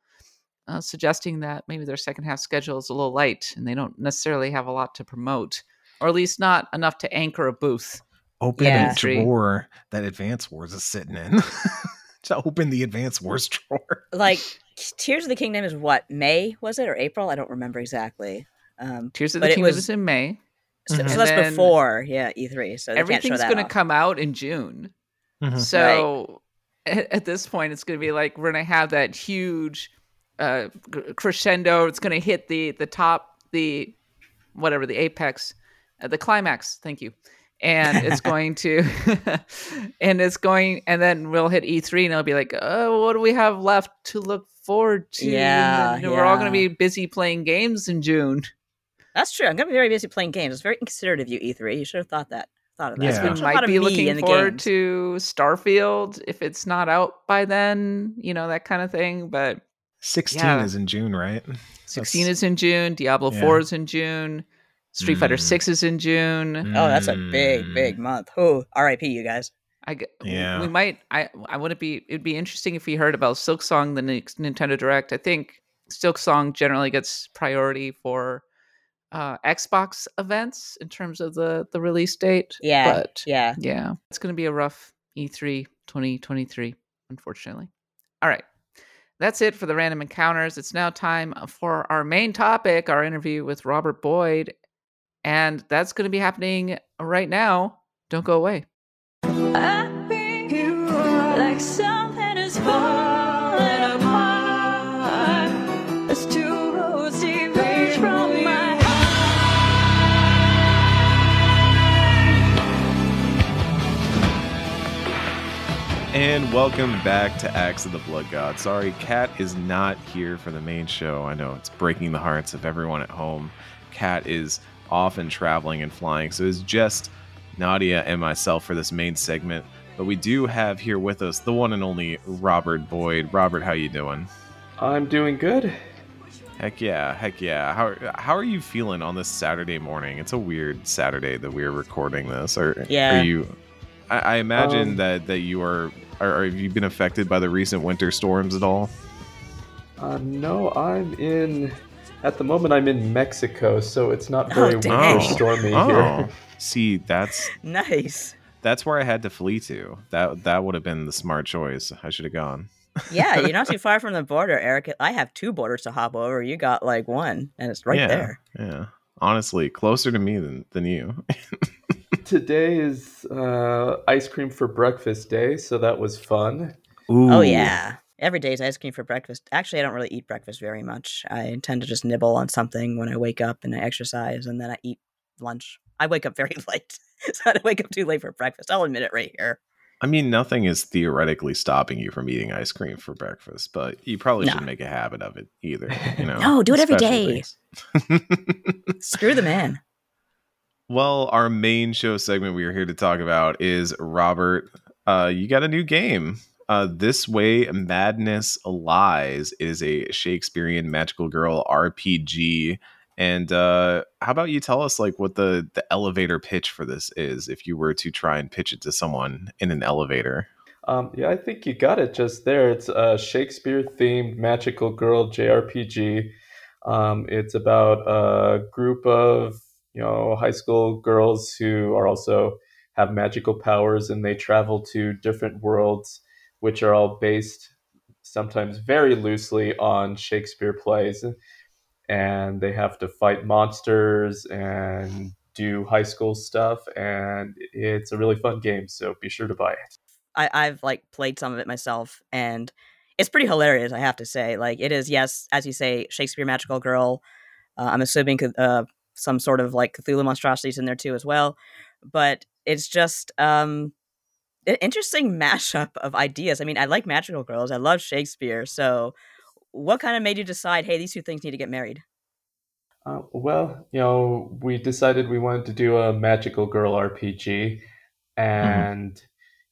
uh, suggesting that maybe their second half schedule is a little light and they don't necessarily have a lot to promote, or at least not enough to anchor a booth. open Yeah. a drawer that Advance Wars is sitting in. to open the Advance Wars drawer. Like Tears of the Kingdom is what May was it or April? I don't remember exactly. Um, Tears of the Kingdom was- is in May. so, so Mhm. And that's then before, yeah, E3. So they everything's going to come out in June. Mhm. So at, at this point, it's going to be like we're going to have that huge uh, crescendo. It's going to hit the the top, the whatever the apex, uh, the climax. Thank you. And it's going to, and it's going, and then we'll hit E3, and it'll be like, oh, what do we have left to look forward to? Yeah, And then we're all going to be busy playing games in June. That's true. I'm gonna be very busy playing games. It's very inconsiderate of you, E3. You should have thought that. Thought of that. Yeah. So we there's a lot might of be looking in the forward games. to Starfield if it's not out by then, you know, that kind of thing. But 16 Yeah. is in June, right? 16 That's- is in June, Diablo Yeah. 4 is in June, Street Fighter Mm. 6 is in June. Oh, that's a big, Mm. big month. Oh, R.I.P. You guys. I g- w- Yeah. we might. I I would it be it'd be interesting if we heard about Silksong the next Nintendo Direct. I think Silksong generally gets priority for uh, Xbox events in terms of the the release date. Yeah, but yeah. yeah, it's going to be a rough E E3 2023, unfortunately. All right. That's it for the random encounters. It's now time uh, for our main topic, our interview with Robert Boyd. And that's going to be happening right now. Don't go away. And welcome back to Axe of the Blood God. Sorry, Kat is not here for the main show. I know it's breaking the hearts of everyone at home. Kat is off and traveling and flying, so it's just Nadia and myself for this main segment. But we do have here with us the one and only Robert Boyd. Robert, how you doing? I'm doing good. Heck yeah, heck yeah. How how are you feeling on this Saturday morning? It's a weird Saturday that we're recording this. Are Yeah. are you? I, I imagine Um, that that you are, are. Have you been affected by the recent winter storms at all? Uh, no, I'm in. At the moment, I'm in Mexico, so it's not Oh, very dang. winter stormy oh, here. see, that's Nice. that's where I had to flee to. That that would have been the smart choice. I should have gone. Yeah, you're not too far from the border, Eric. I have two borders to hop over. You got like one, and it's right yeah, there. Yeah, honestly, closer to me than than you. Today is uh, ice cream for breakfast day, so that was fun. Oh yeah. Every day is ice cream for breakfast. Actually, I don't really eat breakfast very much. I tend to just nibble on something when I wake up and I exercise, and then I eat lunch. I wake up very late, so I wake up too late for breakfast. I'll admit it right here. I mean, nothing is theoretically stopping you from eating ice cream for breakfast, but you probably No. shouldn't make a habit of it either. You know, No, do it every Special day. things. Screw the man. Well, our main show segment we are here to talk about is Robert. Uh, you got a new game. Uh, this way, Madness Lies is a Shakespearean magical girl RPG. And uh, how about you tell us like what the the elevator pitch for this is, if you were to try and pitch it to someone in an elevator? Um, yeah, I think you got it just there. It's a Shakespeare themed magical girl JRPG. Um, it's about a group of you know high school girls who are also have magical powers, and they travel to different worlds, which are all based sometimes very loosely on Shakespeare plays, and they have to fight monsters and do high school stuff, and it's a really fun game. So be sure to buy it. I, I've like played some of it myself, and it's pretty hilarious. I have to say, like it is. Yes, as you say, Shakespeare magical girl. Uh, I'm assuming uh, some sort of like Cthulhu monstrosities in there too as well, but it's just um, an interesting mashup of ideas. I mean, I like magical girls. I love Shakespeare. So, what kind of made you decide? Hey, these two things need to get married. Uh, well, you know, we decided we wanted to do a magical girl RPG, and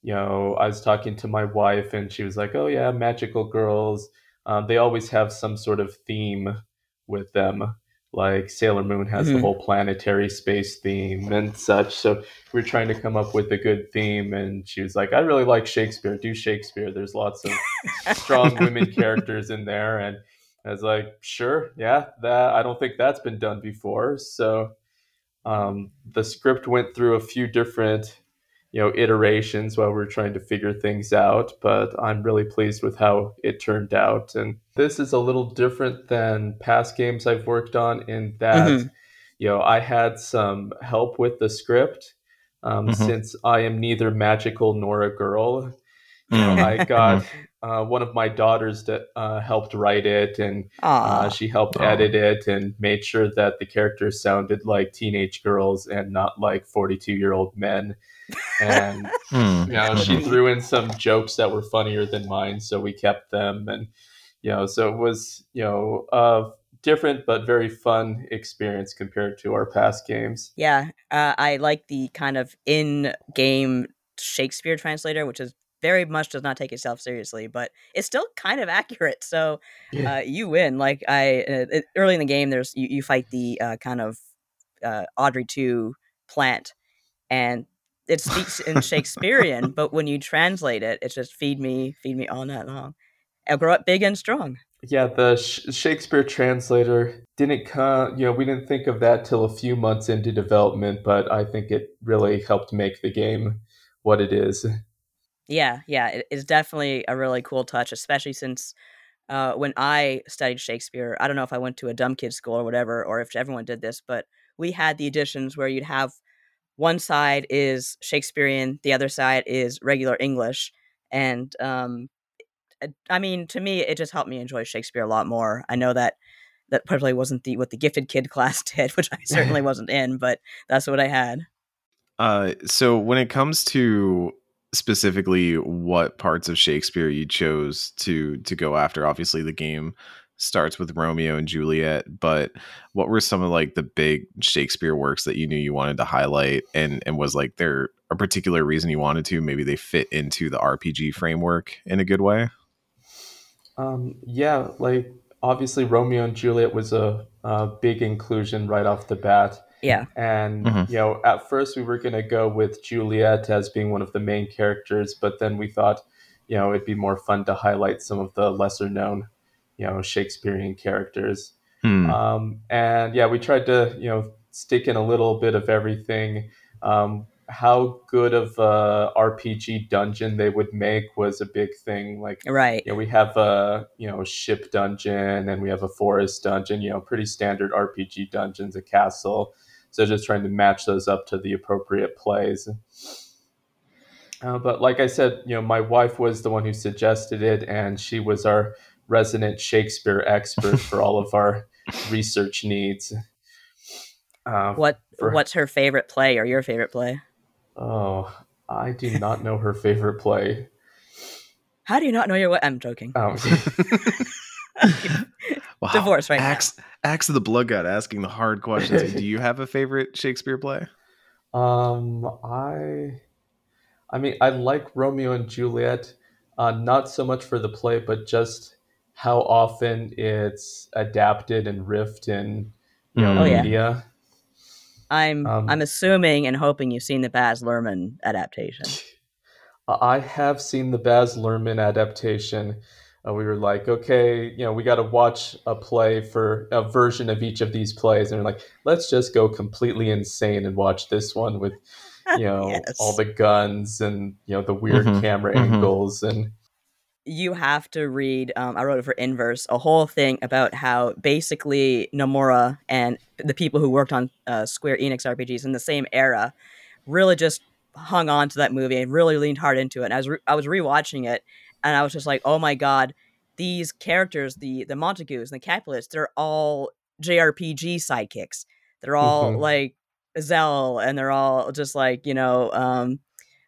you know, I was talking to my wife, and she was like, "Oh yeah, magical girls. Um, they always have some sort of theme with them. Like Sailor Moon has the Mhm. whole planetary space theme and such. So we we're trying to come up with a good theme, and she was like, "I really like Shakespeare. Do Shakespeare. There's lots of strong women characters in there." And I was like, "Sure, yeah, that I don't think that's been done before." So um, the script went through a few different you know iterations while we are trying to figure things out but i'm really pleased with how it turned out and this is a little different than past games i've worked on in that Mhm. you know i had some help with the script um, Mhm. since i am neither magical nor a girl you know, Mm. i got uh, one of my daughters that uh, helped write it and uh, she helped Aw. edit it and made sure that the characters sounded like teenage girls and not like 42 year old men. And, Hmm. you know, she threw in some jokes that were funnier than mine, so we kept them. And, you know, so it was, you know, a different but very fun experience compared to our past games. Yeah, uh, I like the kind of in-game Shakespeare translator, which is very much does not take itself seriously, but it's still kind of accurate. So uh, you win. Like I uh, it- early in the game, there's you, you fight the uh, kind of uh, Audrey two plant, and it speaks in Shakespearean, but when you translate it, it's just feed me, feed me all night long. I'll grow up big and strong. Yeah, the Sh- Shakespeare translator didn't come, you know, we didn't think of that till a few months into development, but I think it really helped make the game what it is. Yeah, yeah, it is definitely a really cool touch, especially since uh, when I studied Shakespeare, I don't know if I went to a dumb kid school or whatever, or if everyone did this, but we had the editions where you'd have one side is Shakespearean, the other side is regular English, and um, I mean, to me, it just helped me enjoy Shakespeare a lot more. I know that that probably wasn't the what the gifted kid class did, which I certainly wasn't in, but that's what I had. Uh, so when it comes to specifically what parts of Shakespeare you chose to to go after, obviously the game starts with Romeo and Juliet, but what were some of like the big Shakespeare works that you knew you wanted to highlight and and was like there a particular reason you wanted to? Maybe they fit into the RPG framework in a good way? Um, yeah, like obviously Romeo and Juliet was a, a big inclusion right off the bat. Yeah. And, Mhm. you know, at first we were going to go with Juliet as being one of the main characters, but then we thought, you know, it'd be more fun to highlight some of the lesser known, you know, Shakespearean characters. Hmm. Um, and yeah, we tried to, you know, stick in a little bit of everything. Um, how good of a RPG dungeon they would make was a big thing. Like, Right. you know, we have a you know ship dungeon and we have a forest dungeon. You know, pretty standard RPG dungeons, a castle. So just trying to match those up to the appropriate plays. Uh, but like I said, you know, my wife was the one who suggested it, and she was our resident Shakespeare expert for all of our research needs. Uh, What for- what's her favorite play or your favorite play? Oh, I do not know her favorite play. How do you not know your what? I'm joking. Um, Wow. Divorce right now. Axe, Axe of the Blood God asking the hard questions. Do you have a favorite Shakespeare play? Um, I, I mean, I like Romeo and Juliet, uh, not so much for the play, but just how often it's adapted and riffed in, you know, Mm. Oh, yeah. media. I'm Um, I'm assuming and hoping you've seen the Baz Luhrmann adaptation. I have seen the Baz Luhrmann adaptation. Uh, we were like, okay, you know, we got to watch a play for a version of each of these plays, and we're like, let's just go completely insane and watch this one with, you know, Yes. all the guns and you know the weird Mhm, camera mhm. angles and you have to read um, i wrote it for inverse a whole thing about how basically nomura and the people who worked on uh, square enix rpgs in the same era really just hung on to that movie and really leaned hard into it and i was, re- I was rewatching it and i was just like oh my god these characters the the montagues and the capulets they're all jrpg sidekicks they're all Mhm. like zell and they're all just like you know um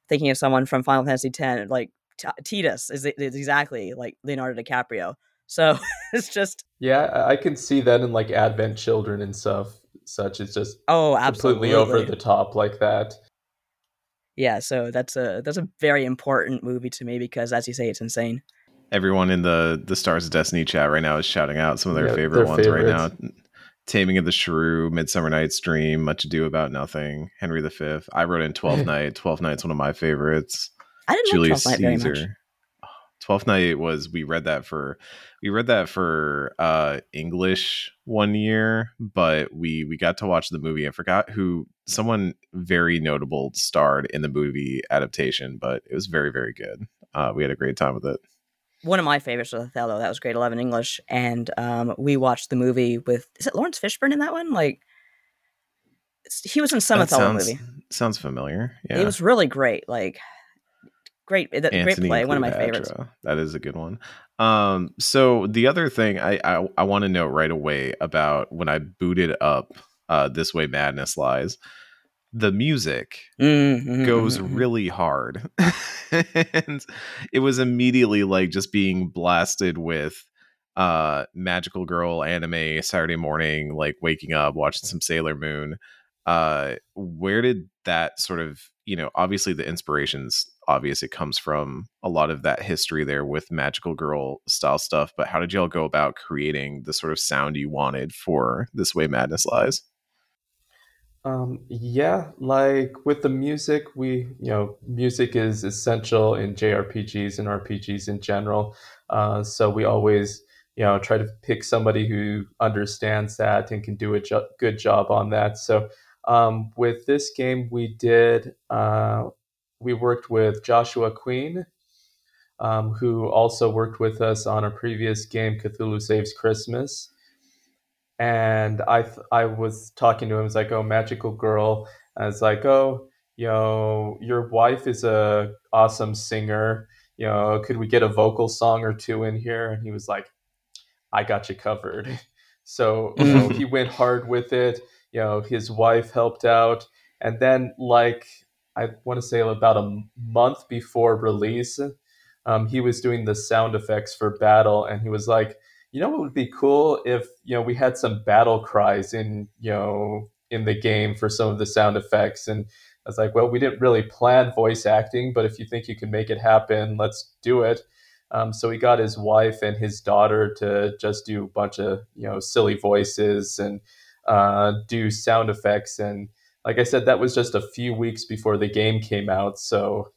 thinking of someone from final fantasy x like T- Tidus is, is exactly like Leonardo DiCaprio. So it's just yeah, I I can see that in like Advent Children and stuff. Such it's just oh, absolutely completely over the top like that. Yeah, so that's a that's a very important movie to me because, as you say, it's insane. Everyone in the the Stars of Destiny chat right now is shouting out some of their Yeah, favorite their ones right now. Taming of the Shrew, Midsummer Night's Dream, Much Ado About Nothing, Henry V. I wrote in Twelfth Night. Twelfth Night's one of my favorites. I didn't Julius like Twelfth Night very much. Caesar. Twelfth Night was we read that for we read that for uh English one year, but we we got to watch the movie and forgot who someone very notable starred in the movie adaptation, but it was very very good. Uh, we had a great time with it. One of my favorites was Othello. That was grade eleven English, and um, we watched the movie with is it Laurence Fishburne in that one? Like he was in some That Othello sounds, movie. Sounds familiar. Yeah. It was really great. Like great, that, great play. One of my favorites. That is a good one. Um, so the other thing I I, I want to note right away about when I booted up uh, this way madness lies, the music Mhm, goes mhm, mhm. really hard, and it was immediately like just being blasted with uh magical girl anime saturday morning like waking up watching some sailor moon uh where did that sort of you know obviously the inspirations obvious it comes from a lot of that history there with magical girl style stuff but how did y'all go about creating the sort of sound you wanted for this way madness lies Um, yeah, like with the music, we, you know, music is essential in JRPGs and RPGs in general. Uh, so we always, you know, try to pick somebody who understands that and can do a jo- good job on that. So um, with this game, we did, uh, we worked with Joshua Queen, um, who also worked with us on a previous game, Cthulhu Saves Christmas and I th- I was talking to him. It's like, oh, magical girl. And it's like, oh, you know, your wife is a awesome singer. You know, could we get a vocal song or two in here? And he was like, I got you covered. So you know, he went hard with it. You know, his wife helped out, and then like I want to say about a month before release, um, he was doing the sound effects for battle, and he was like you know what would be cool if you know we had some battle cries in you know in the game for some of the sound effects? And I was like, well, we didn't really plan voice acting, but if you think you can make it happen, let's do it. Um, so he got his wife and his daughter to just do a bunch of you know silly voices and uh, do sound effects. And like I said, that was just a few weeks before the game came out. So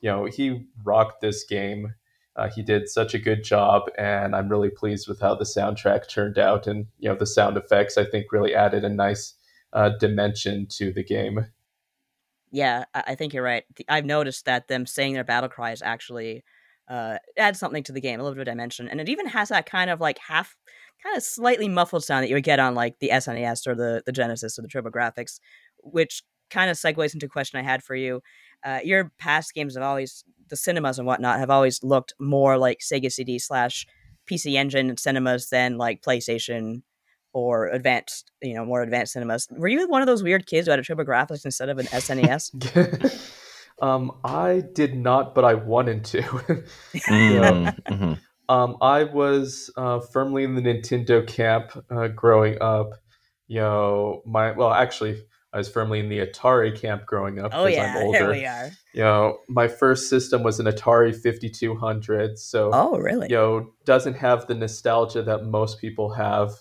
you know he rocked this game. Uh, he did such a good job, and I'm really pleased with how the soundtrack turned out. And you know, the sound effects I think really added a nice uh, dimension to the game. Yeah, I think you're right. I've noticed that them saying their battle cries actually uh, adds something to the game, a little bit of dimension, and it even has that kind of like half, kind of slightly muffled sound that you would get on like the SNES or the the Genesis or the TurboGrafx, which kind of segues into a question I had for you. Uh, your past games have always the cinemas and whatnot have always looked more like Sega CD slash PC Engine cinemas than like PlayStation or advanced, you know, more advanced cinemas. Were you one of those weird kids who had a TurboGrafx instead of an SNES? um, I did not, but I wanted to. mm, mm-hmm. Um, I was uh, firmly in the Nintendo camp uh, growing up. You know, my well, actually, I was firmly in the Atari camp growing up oh, because yeah, I'm older. Here we are. You know, my first system was an Atari 5200, so oh really? You know, doesn't have the nostalgia that most people have.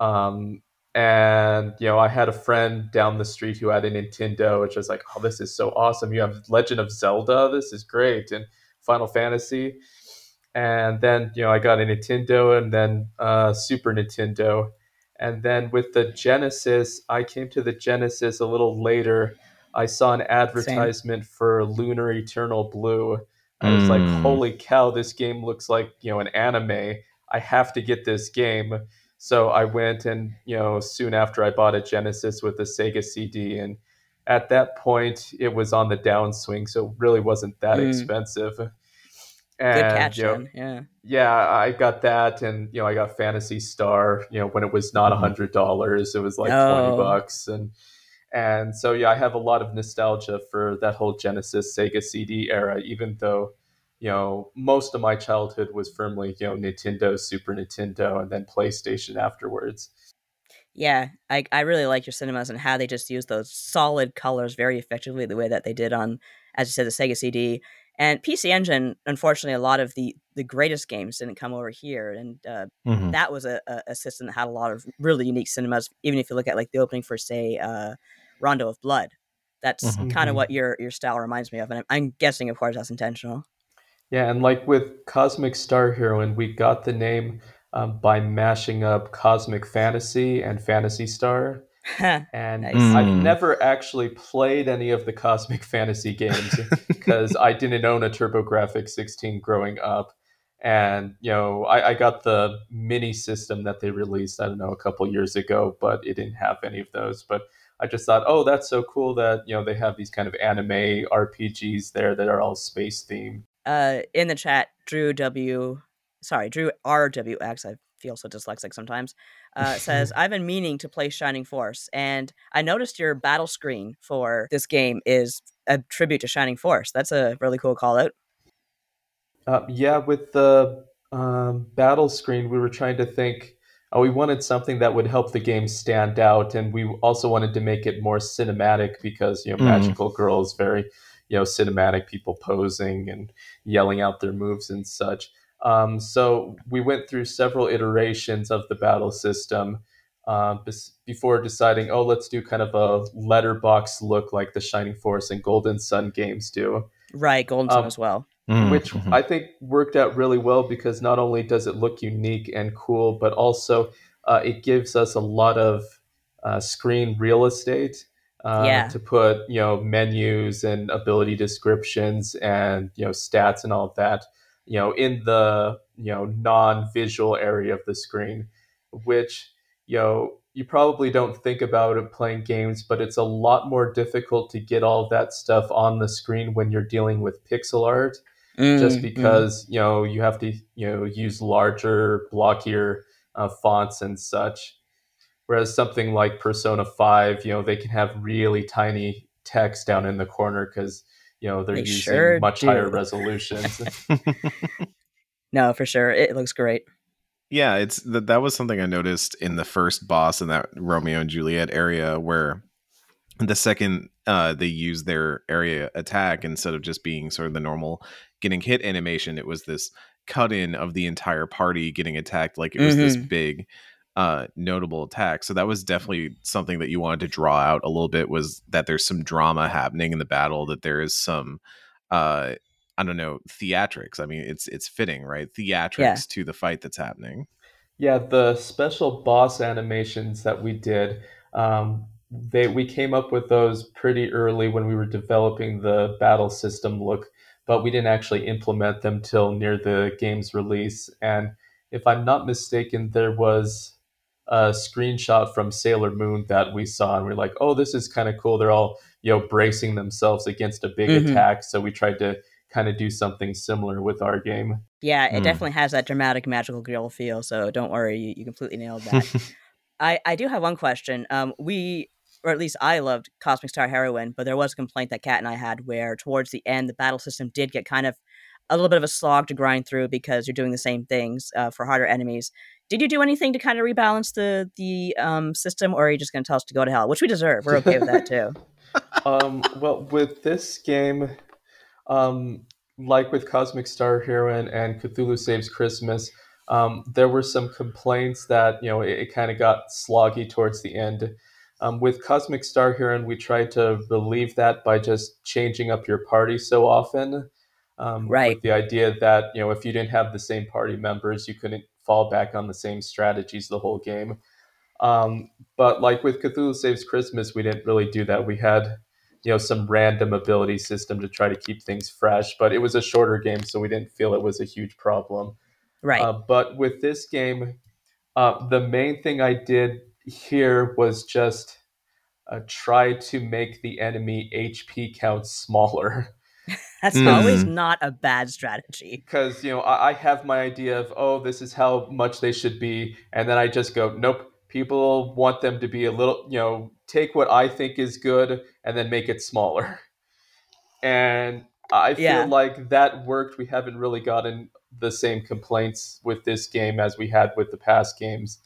Um, and you know, I had a friend down the street who had a Nintendo, which was like, "Oh, this is so awesome! You have Legend of Zelda. This is great!" And Final Fantasy. And then you know, I got a Nintendo, and then uh, Super Nintendo and then with the Genesis, I came to the Genesis a little later. I saw an advertisement Same. for Lunar Eternal Blue. I was mm. like, hmm. holy cow, this game looks like, you know, an anime. I have to get this game. So I went and, you know, soon after I bought a Genesis with a Sega CD. And at that point, it was on the downswing. So it really wasn't that mm. expensive. And, Good catch, you know, yeah. Yeah, I got that, and you know, I got Phantasy Star. You know, when it was not a mm-hmm. hundred dollars, it was like oh. twenty bucks, and and so yeah, I have a lot of nostalgia for that whole Genesis Sega CD era. Even though, you know, most of my childhood was firmly you know Nintendo, Super Nintendo, and then PlayStation afterwards. Yeah, I I really like your cinemas and how they just use those solid colors very effectively the way that they did on, as you said, the Sega CD and PC Engine, unfortunately, a lot of the the greatest games didn't come over here, and uh, mm-hmm. that was a, a, system that had a lot of really unique cinemas. Even if you look at like the opening for, say, uh, Rondo of Blood, that's mm-hmm. kind of what your your style reminds me of, and I'm, I'm guessing, of course, that's intentional. Yeah, and like with Cosmic Star Heroine, we got the name um, by mashing up Cosmic Fantasy and Phantasy Star. And nice. I've hmm. never actually played any of the Cosmic Fantasy games because I didn't own a TurboGrafx 16 growing up. And, you know, I, I, got the mini system that they released, I don't know, a couple years ago, but it didn't have any of those. But I just thought, oh, that's so cool that, you know, they have these kind of anime RPGs there that are all space themed. Uh, in the chat, Drew W, sorry, Drew RWX, I feel so dyslexic sometimes, uh, says, I've been meaning to play Shining Force. And I noticed your battle screen for this game is a tribute to Shining Force. That's a really cool call out. Uh, yeah, with the um, battle screen, we were trying to think. Oh, we wanted something that would help the game stand out, and we also wanted to make it more cinematic because you know, mm. Magical Girl is very, you know, cinematic. People posing and yelling out their moves and such. Um, so we went through several iterations of the battle system. uh, bes- before deciding, oh, let's do kind of a letterbox look like the Shining Force and Golden Sun games do, Right, Golden Sun Um, as well. Mm, which mhm. I think worked out really well because not only does it look unique and cool, but also uh, it gives us a lot of uh, screen real estate. Uh, Yeah. To put, you know, menus and ability descriptions and you know stats and all of that, you know, in the you know non-visual area of the screen, which you know you probably don't think about it playing games, but it's a lot more difficult to get all of that stuff on the screen when you're dealing with pixel art just Mm, mm. because you know you have to you know use larger blockier uh, fonts and such whereas something like persona 5 you know they can have really tiny text down in the corner because you know they're They using sure much higher resolutions No, for sure. It looks great. yeah, it's that that was something I noticed in the first boss in that Romeo and Juliet area where the second uh they used their area attack instead of just being sort of the normal getting hit animation, it was this cut in of the entire party getting attacked like it was this Mhm. big uh notable attack. So that was definitely something that you wanted to draw out a little bit was that there's some drama happening in the battle, that there is some uh I don't know, theatrics. I mean, it's it's fitting, right? Theatrics to the fight that's happening. Yeah, the special boss animations that we did, um, they we came up with those pretty early when we were developing the battle system look, but we didn't actually implement them till near the game's release. And if I'm not mistaken, there was a screenshot from Sailor Moon that we saw, and we are like, "Oh, this is kind of cool." They're all you know bracing themselves against a big Mhm. attack, so we tried to kind of do something similar with our game. Yeah, it Mm. definitely has that dramatic magical girl feel. So don't worry, you, you completely nailed that. I, I do have one question. Um, we, or at least I loved Cosmic Star Heroine, but there was a complaint that Kat and I had where towards the end the battle system did get kind of a little bit of a slog to grind through because you're doing the same things uh, for harder enemies. Did you do anything to kind of rebalance the the um, system, or are you just going to tell us to go to hell, which we deserve? We're okay with that too. um, well, with this game, um, like with Cosmic Star Heroine and Cthulhu Saves Christmas, um, there were some complaints that you know it, it kind of got sloggy towards the end. Um, with Cosmic Star Heroine, we tried to relieve that by just changing up your party so often. Um, Right. With the idea that you know if you didn't have the same party members, you couldn't fall back on the same strategies the whole game. Um, but like with Cthulhu Saves Christmas, we didn't really do that. We had you know some random ability system to try to keep things fresh, but it was a shorter game, so we didn't feel it was a huge problem. Right. Uh, but with this game, uh, the main thing I did here was just uh, try to make the enemy HP count smaller. That's Mm. always not a bad strategy. because you know I, I have my idea of oh this is how much they should be and then i just go nope people want them to be a little you know take what i think is good and then make it smaller and i feel Yeah. like that worked we haven't really gotten the same complaints with this game as we had with the past games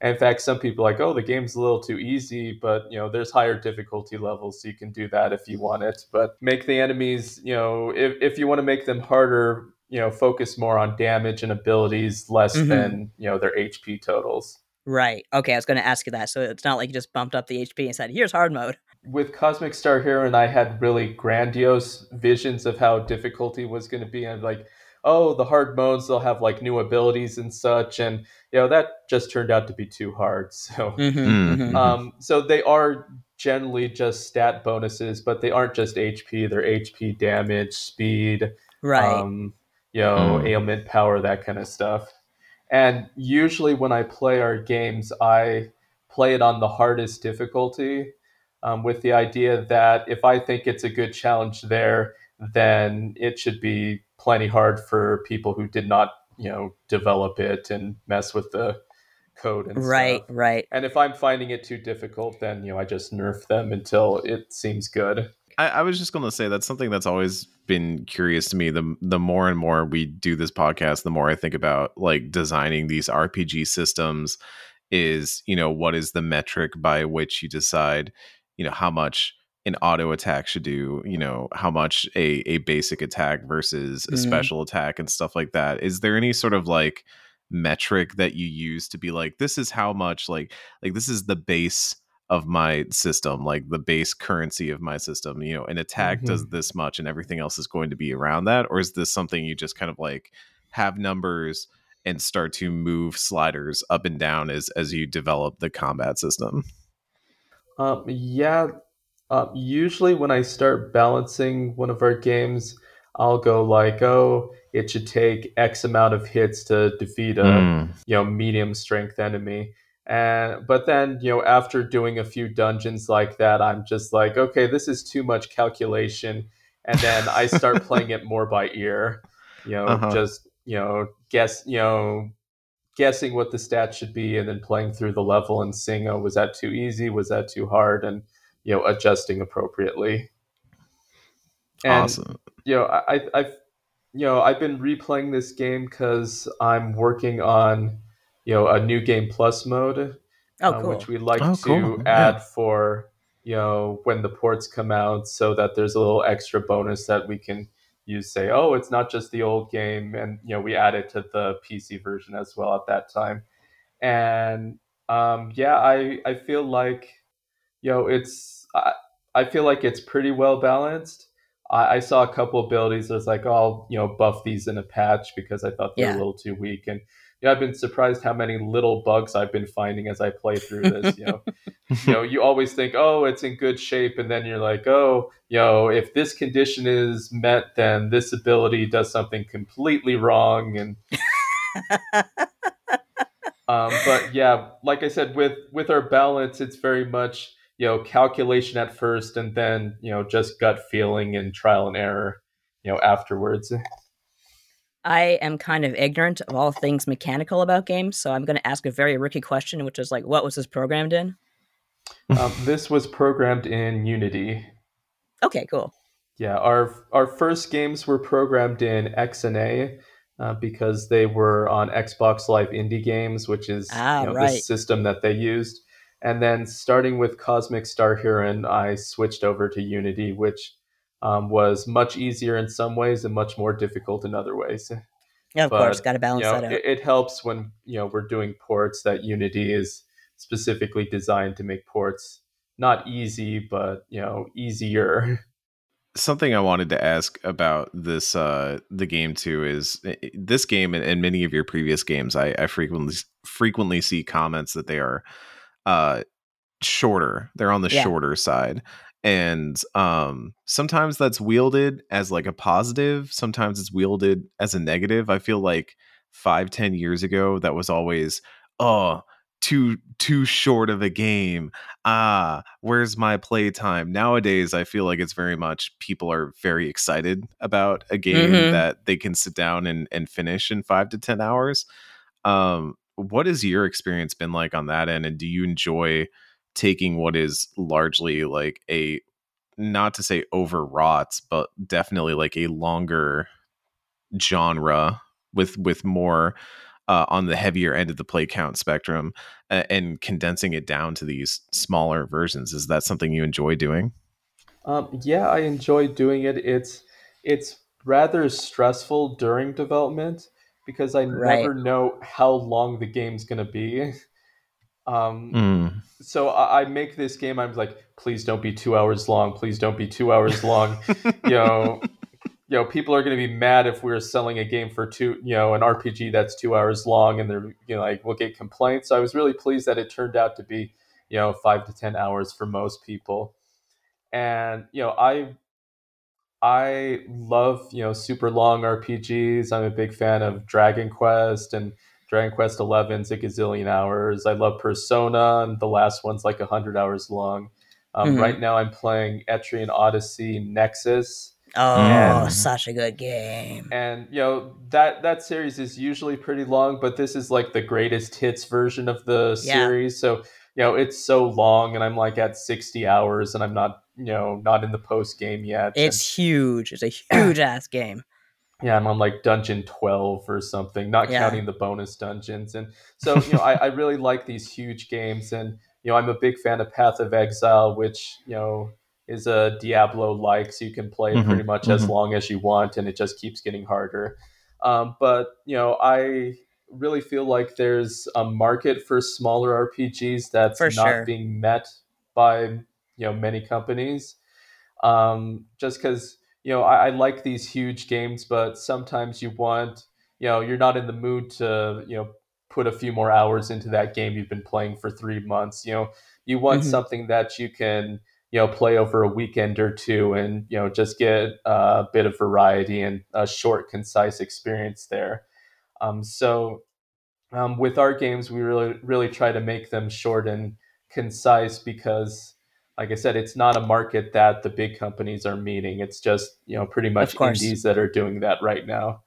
and in fact some people are like oh the game's a little too easy but you know there's higher difficulty levels so you can do that if you want it but make the enemies you know if, if you want to make them harder you know focus more on damage and abilities less Mhm. than you know their hp totals Right. Okay, I was going to ask you that. So it's not like you just bumped up the HP and said, "Here's hard mode." with cosmic star hero and i had really grandiose visions of how difficulty was going to be and like oh the hard modes they'll have like new abilities and such and you know that just turned out to be too hard so Mm-hmm, Mm. mm-hmm. Um, so they are generally just stat bonuses, but they aren't just HP. They're HP damage, speed, right. um, you know, Mm. ailment power, that kind of stuff. And usually when I play our games, I play it on the hardest difficulty um, with the idea that if I think it's a good challenge there, then it should be plenty hard for people who did not, you know, develop it and mess with the code and right. stuff. Right. Right. And if I'm finding it too difficult, then you know I just nerf them until it seems good. I, I was just going to say that's something that's always been curious to me. The the more and more we do this podcast, the more I think about like designing these RPG systems. Is you know what is the metric by which you decide you know how much an auto attack should do you know how much a a basic attack versus a Mhm. special attack and stuff like that is there any sort of like metric that you use to be like this is how much like like this is the base of my system like the base currency of my system you know an attack Mm-hmm. does this much and everything else is going to be around that or is this something you just kind of like have numbers and start to move sliders up and down as as you develop the combat system Um, yeah. Um, usually, when I start balancing one of our games, I'll go like, "Oh, it should take X amount of hits to defeat a Mm. you know medium strength enemy." And but then you know after doing a few dungeons like that, I'm just like, "Okay, this is too much calculation," and then I start playing it more by ear. You know, Uh-huh. just you know guess you know guessing what the stats should be and then playing through the level and seeing oh was that too easy was that too hard and you know adjusting appropriately and awesome you know I, I i've you know i've been replaying this game because i'm working on you know a new game plus mode Oh, uh, cool. which we like Oh, to cool. add Yeah. for you know when the ports come out so that there's a little extra bonus that we can use say oh it's not just the old game and you know we add it to the pc version as well at that time and um, yeah i i feel like you know it's i, I feel like it's pretty well balanced I, I saw a couple abilities that was like oh, I'll you know buff these in a patch because I thought they were Yeah. a little too weak and yeah, I've been surprised how many little bugs I've been finding as I play through this. You know, you know, you always think, oh, it's in good shape, and then you're like, oh, you know, if this condition is met, then this ability does something completely wrong. And um, but yeah, like I said, with with our balance, it's very much you know calculation at first, and then you know just gut feeling and trial and error, you know, afterwards. I am kind of ignorant of all things mechanical about games, so I'm going to ask a very rookie question, which is like, what was this programmed in? Um, this was programmed in Unity. Okay, cool. Yeah, our our first games were programmed in XNA uh, because they were on Xbox Live Indie Games, which is Ah, you know, the system that they used. And then starting with Cosmic Star Hero, I switched over to Unity, which um, was much easier in some ways and much more difficult in other ways. Yeah, of course, got to balance you know, that out. it, it helps when you know we're doing ports that Unity is specifically designed to make ports not easy, but you know easier. something I wanted to ask about this uh the game too is i- i- this game and, and many of your previous games I, I frequently frequently see comments that they are uh shorter they're on the Yeah. shorter side and um sometimes that's wielded as like a positive sometimes it's wielded as a negative I feel like five ten years ago that was always oh too too short of a game ah, where's my playtime? Nowadays, I feel like it's very much people are very excited about a game Mhm. that they can sit down and, and finish in five to 10 hours. Um, what has your experience been like on that end? And do you enjoy taking what is largely like a, not to say overwrought, but definitely like a longer genre with, with more, uh, on the heavier end of the play count spectrum a- and condensing it down to these smaller versions is that something you enjoy doing Um, yeah, I enjoy doing it. It's it's rather stressful during development because I Right. never know how long the game's gonna be. Um, Mm. so I, I make this game. I'm like, please don't be two hours long. Please don't be two hours long. you know, you know, people are going to be mad if we're selling a game for two, you know, an RPG that's two hours long, and they're you know like we'll get complaints. So I was really pleased that it turned out to be, you know, five to ten hours for most people. And you know, I I love you know super long RPGs. I'm a big fan of Dragon Quest and Dragon Quest Eleven's a gazillion hours. I love Persona, and the last one's like hundred hours long. Um, Mhm. Right now, I'm playing Etrian Odyssey Nexus, Oh, Yeah. such a good game. and you know that that series is usually pretty long, but this is like the greatest hits version of the Yeah. series. So you know it's so long, and I'm like at sixty hours, and I'm not you know not in the post game yet. and- It's huge. It's a huge ass game. Yeah, I'm on like dungeon 12 or something, not Yeah. counting the bonus dungeons. And so, you know, I, I really like these huge games. And, you know, I'm a big fan of Path of Exile, which, you know, is a Diablo like, so you can play it Mhm, pretty much as mhm. long as you want, and it just keeps getting harder. Um, but, you know, I really feel like there's a market for smaller RPGs that's For not sure. being met by you know many companies. Um, just because you know I, I like these huge games, but sometimes you want you know you're not in the mood to you know put a few more hours into that game you've been playing for three months. You know you want Mhm. something that you can you know play over a weekend or two and you know just get a bit of variety and a short concise experience there um, so um, with our games we really really try to make them short and concise because like i said it's not a market that the big companies are meeting it's just you know pretty much indies that are doing that right now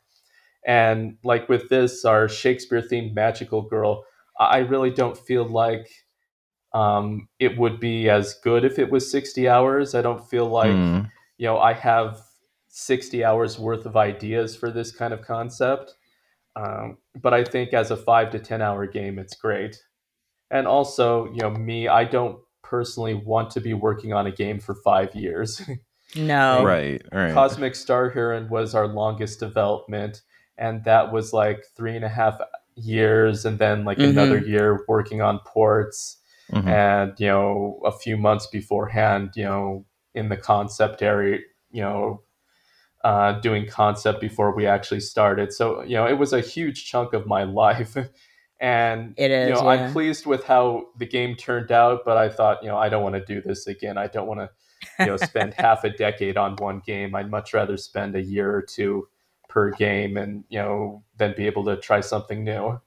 and like with this our shakespeare themed magical girl i really don't feel like um, it would be as good if it was 60 hours. I don't feel like, Hmm. you know, I have 60 hours worth of ideas for this kind of concept. Um, but I think as a five to 10 hour game, it's great. And also, you know, me, I don't personally want to be working on a game for five years. No. Right. Right. Cosmic Star Heroine was our longest development, and that was like three and a half years, and then like Mhm. another year working on ports, Mhm. and you know a few months beforehand, you know, in the concept area, you know, uh, doing concept before we actually started. So you know, it was a huge chunk of my life. And It you know, yeah. I'm pleased with how the game turned out, but I thought, you know, I don't want to do this again. I don't want to you know spend half a decade on one game i'd much rather spend a year or two per game and you know then be able to try something new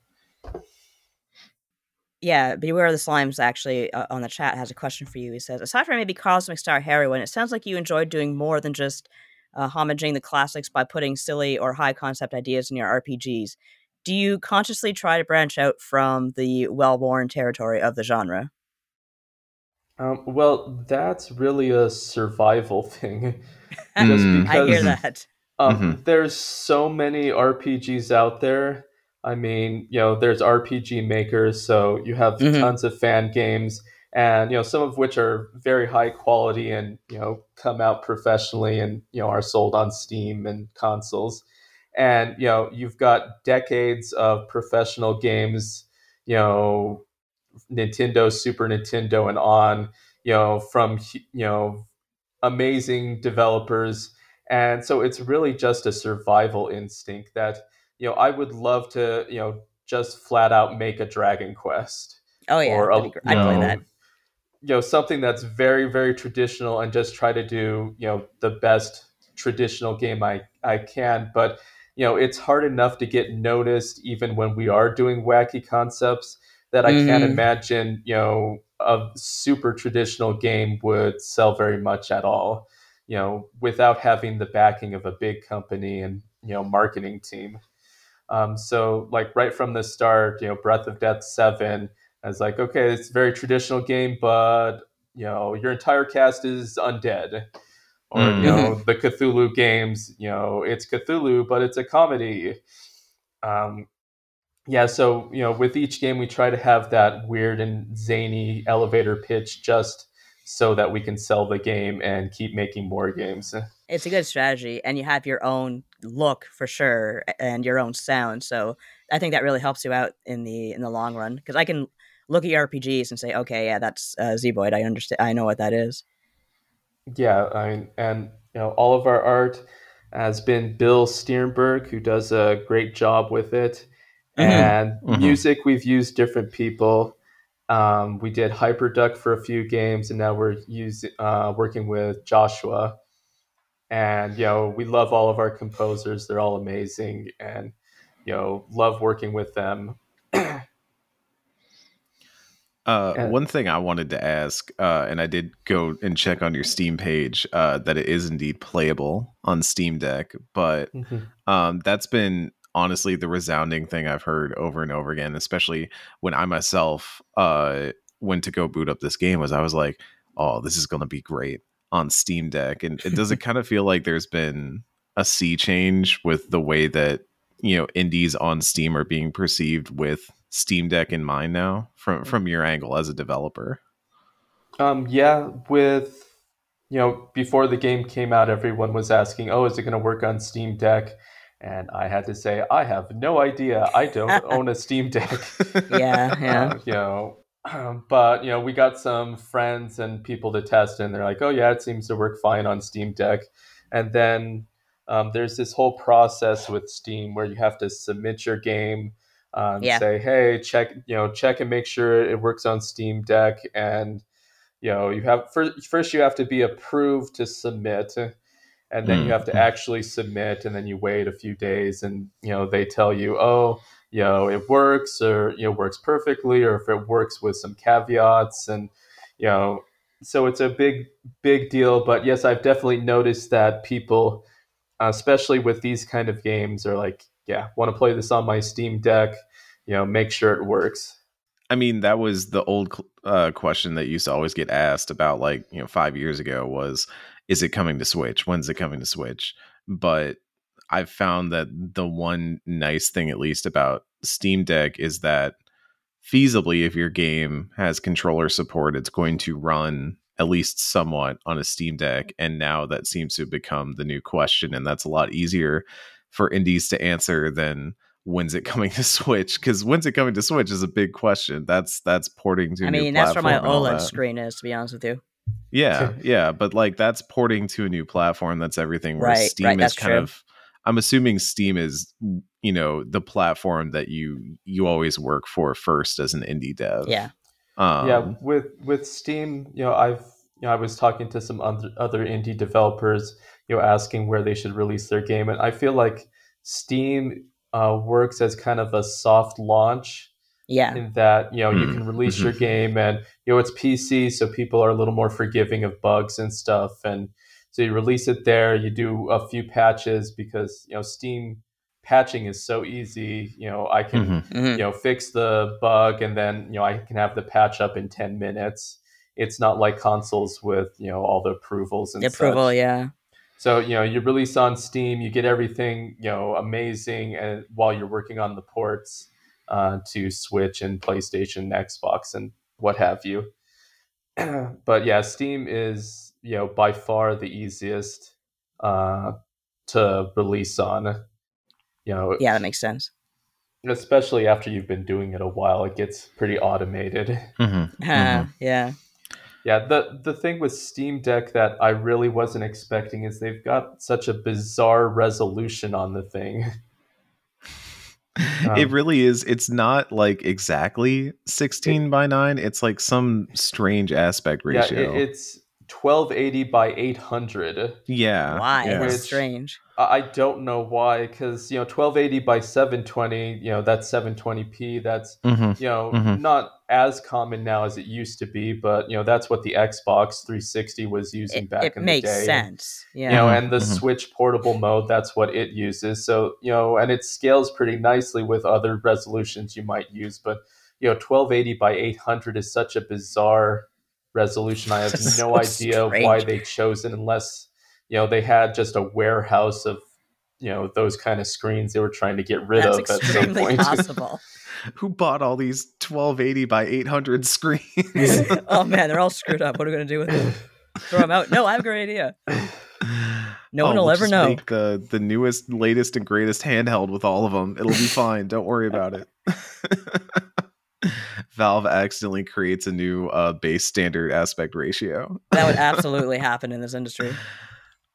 Yeah, Beware of the Slimes actually uh, on the chat has a question for you. He says, aside from maybe Cosmic Star Heroine, it sounds like you enjoyed doing more than just uh, homaging the classics by putting silly or high concept ideas in your RPGs. Do you consciously try to branch out from the well worn territory of the genre? um, well that's really a survival thing just Mm. I hear that. um, there's so many rpgs out there i mean you know there's rpg makers so you have Mhm. tons of fan games and you know some of which are very high quality and you know come out professionally and you know are sold on steam and consoles and you know you've got decades of professional games you know nintendo super nintendo and on you know from you know amazing developers and so it's really just a survival instinct that you know i would love to you know just flat out make a dragon quest Oh, yeah. or a, that'd be gr- I'd play that. You know something that's very very traditional and just try to do you know the best traditional game i i can but you know it's hard enough to get noticed even when we are doing wacky concepts that i can't Mhm. imagine you know a super traditional game would sell very much at all you know without having the backing of a big company and you know marketing team um, so like right from the start you know breath of death 7 I was like, okay, it's a very traditional game, but you know, your entire cast is undead. Or Mm. you know, the Cthulhu games, you know, it's Cthulhu, but it's a comedy. Um, yeah, so you know, with each game, we try to have that weird and zany elevator pitch, just so that we can sell the game and keep making more games. It's a good strategy, and you have your own look for sure, and your own sound. So I think that really helps you out in the in the long run. Because I can look at your RPGs and say, okay, yeah, that's uh, Zeboyd. I understand. I know what that is. Yeah, I mean, and you know, all of our art has been Bill Stiernberg, who does a great job with it. Mhm. And Mhm. music, we've used different people. Um, we did Hyperduck for a few games, and now we're using uh, working with Joshua. And you know, we love all of our composers; they're all amazing, and you know, love working with them. Uh, one thing I wanted to ask, uh, and I did go and check on your Steam page, uh, that it is indeed playable on Steam Deck, but um, that's been honestly the resounding thing I've heard over and over again, especially when I myself uh, went to go boot up this game. Was I was like, "Oh, this is going to be great on Steam Deck," and it does it kind of feel like there's been a sea change with the way that you know indies on Steam are being perceived with Steam Deck in mind now from from your angle as a developer. Um, yeah, with you know, before the game came out, everyone was asking, "Oh, is it going to work on Steam Deck?" And I had to say, I have no idea. I don't own a Steam Deck. Yeah, yeah. Uh, you know, um, but you know, we got some friends and people to test, and they're like, "Oh yeah, it seems to work fine on Steam Deck." And then um, there's this whole process with Steam where you have to submit your game, um, Yeah. say, "Hey, check, you know, check and make sure it works on Steam Deck," and you know, you have first, first you have to be approved to submit, and then you have to Mhm. actually submit, and then you wait a few days, and you know, they tell you, "Oh." You know, it works, or you know, works perfectly, or if it works with some caveats, and you know, so it's a big, big deal. But yes, I've definitely noticed that people, uh, especially with these kind of games, are like, yeah, want to play this on my Steam Deck. You know, make sure it works. I mean, that was the old uh, question that used to always get asked about, like you know, five years ago was, is it coming to Switch? When's it coming to Switch? But I've found that the one nice thing, at least about Steam Deck, is that feasibly, if your game has controller support, it's going to run at least somewhat on a Steam Deck. And now that seems to become the new question, and that's a lot easier for indies to answer than when's it coming to Switch? Because when's it coming to Switch is a big question. That's that's porting to. a I new mean, that's where my platform and all OLED that. screen is, to be honest with you. Yeah, yeah, but like that's porting to a new platform. That's everything. Where Right, Steam right, is that's kind true. of. I'm assuming Steam is, you know, the platform that you you always work for first as an indie dev. Yeah. Um, yeah, with with Steam, you know, I've you know, I was talking to some other other indie developers, you know, asking where they should release their game, and I feel like Steam uh, works as kind of a soft launch Yeah. in that you know you Mm, can release mhm. your game and you know it's PC so people are a little more forgiving of bugs and stuff and so you release it there you do a few patches because you know Steam patching is so easy you know I can Mhm. Mhm. you know fix the bug and then you know I can have the patch up in 10 minutes it's not like consoles with you know all the approvals and The approval, such. yeah. So you know you release on Steam, you get everything you know amazing, and while you're working on the ports uh, to Switch and PlayStation, Xbox, and what have you. but yeah, Steam is you know by far the easiest uh, to release on. You know, Yeah, that makes sense. especially after you've been doing it a while, it gets pretty automated. Mhm. Uh, yeah. Yeah, the the thing with Steam Deck that I really wasn't expecting is they've got such a bizarre resolution on the thing. it Um, really is. It's not like exactly 16 by 9. It's like some strange aspect Yeah, ratio. it, it's 1280 by 800. yeah. Why? yeah. Which- strange. I I don't know why, because you know 1280 by 720, you know that's 720p. That's Mhm. you know Mhm. not as common now as it used to be, but you know that's what the Xbox 360 was using It, back it in the day. Makes sense. Yeah. you know, Mhm, and the mhm. Switch portable mode, that's what it uses. So, you know, and it scales pretty nicely with other resolutions you might use. But, you know, 1280 by 800 is such a bizarre resolution. I have So no idea why they chose it unless, you know, they had just a warehouse of, you know, those kind of screens they were trying to get rid That's of at some extremely point. possible. Who bought all these 1280 by 800 screens? oh man, they're all screwed up. What are we gonna do with them? Throw them out? No, I have a great idea. No oh, one will we'll ever just know. Make the the newest, latest, and greatest handheld with all of them. It'll be fine. Don't worry about it. Valve accidentally creates a new uh, base standard aspect ratio. That would absolutely happen in this industry.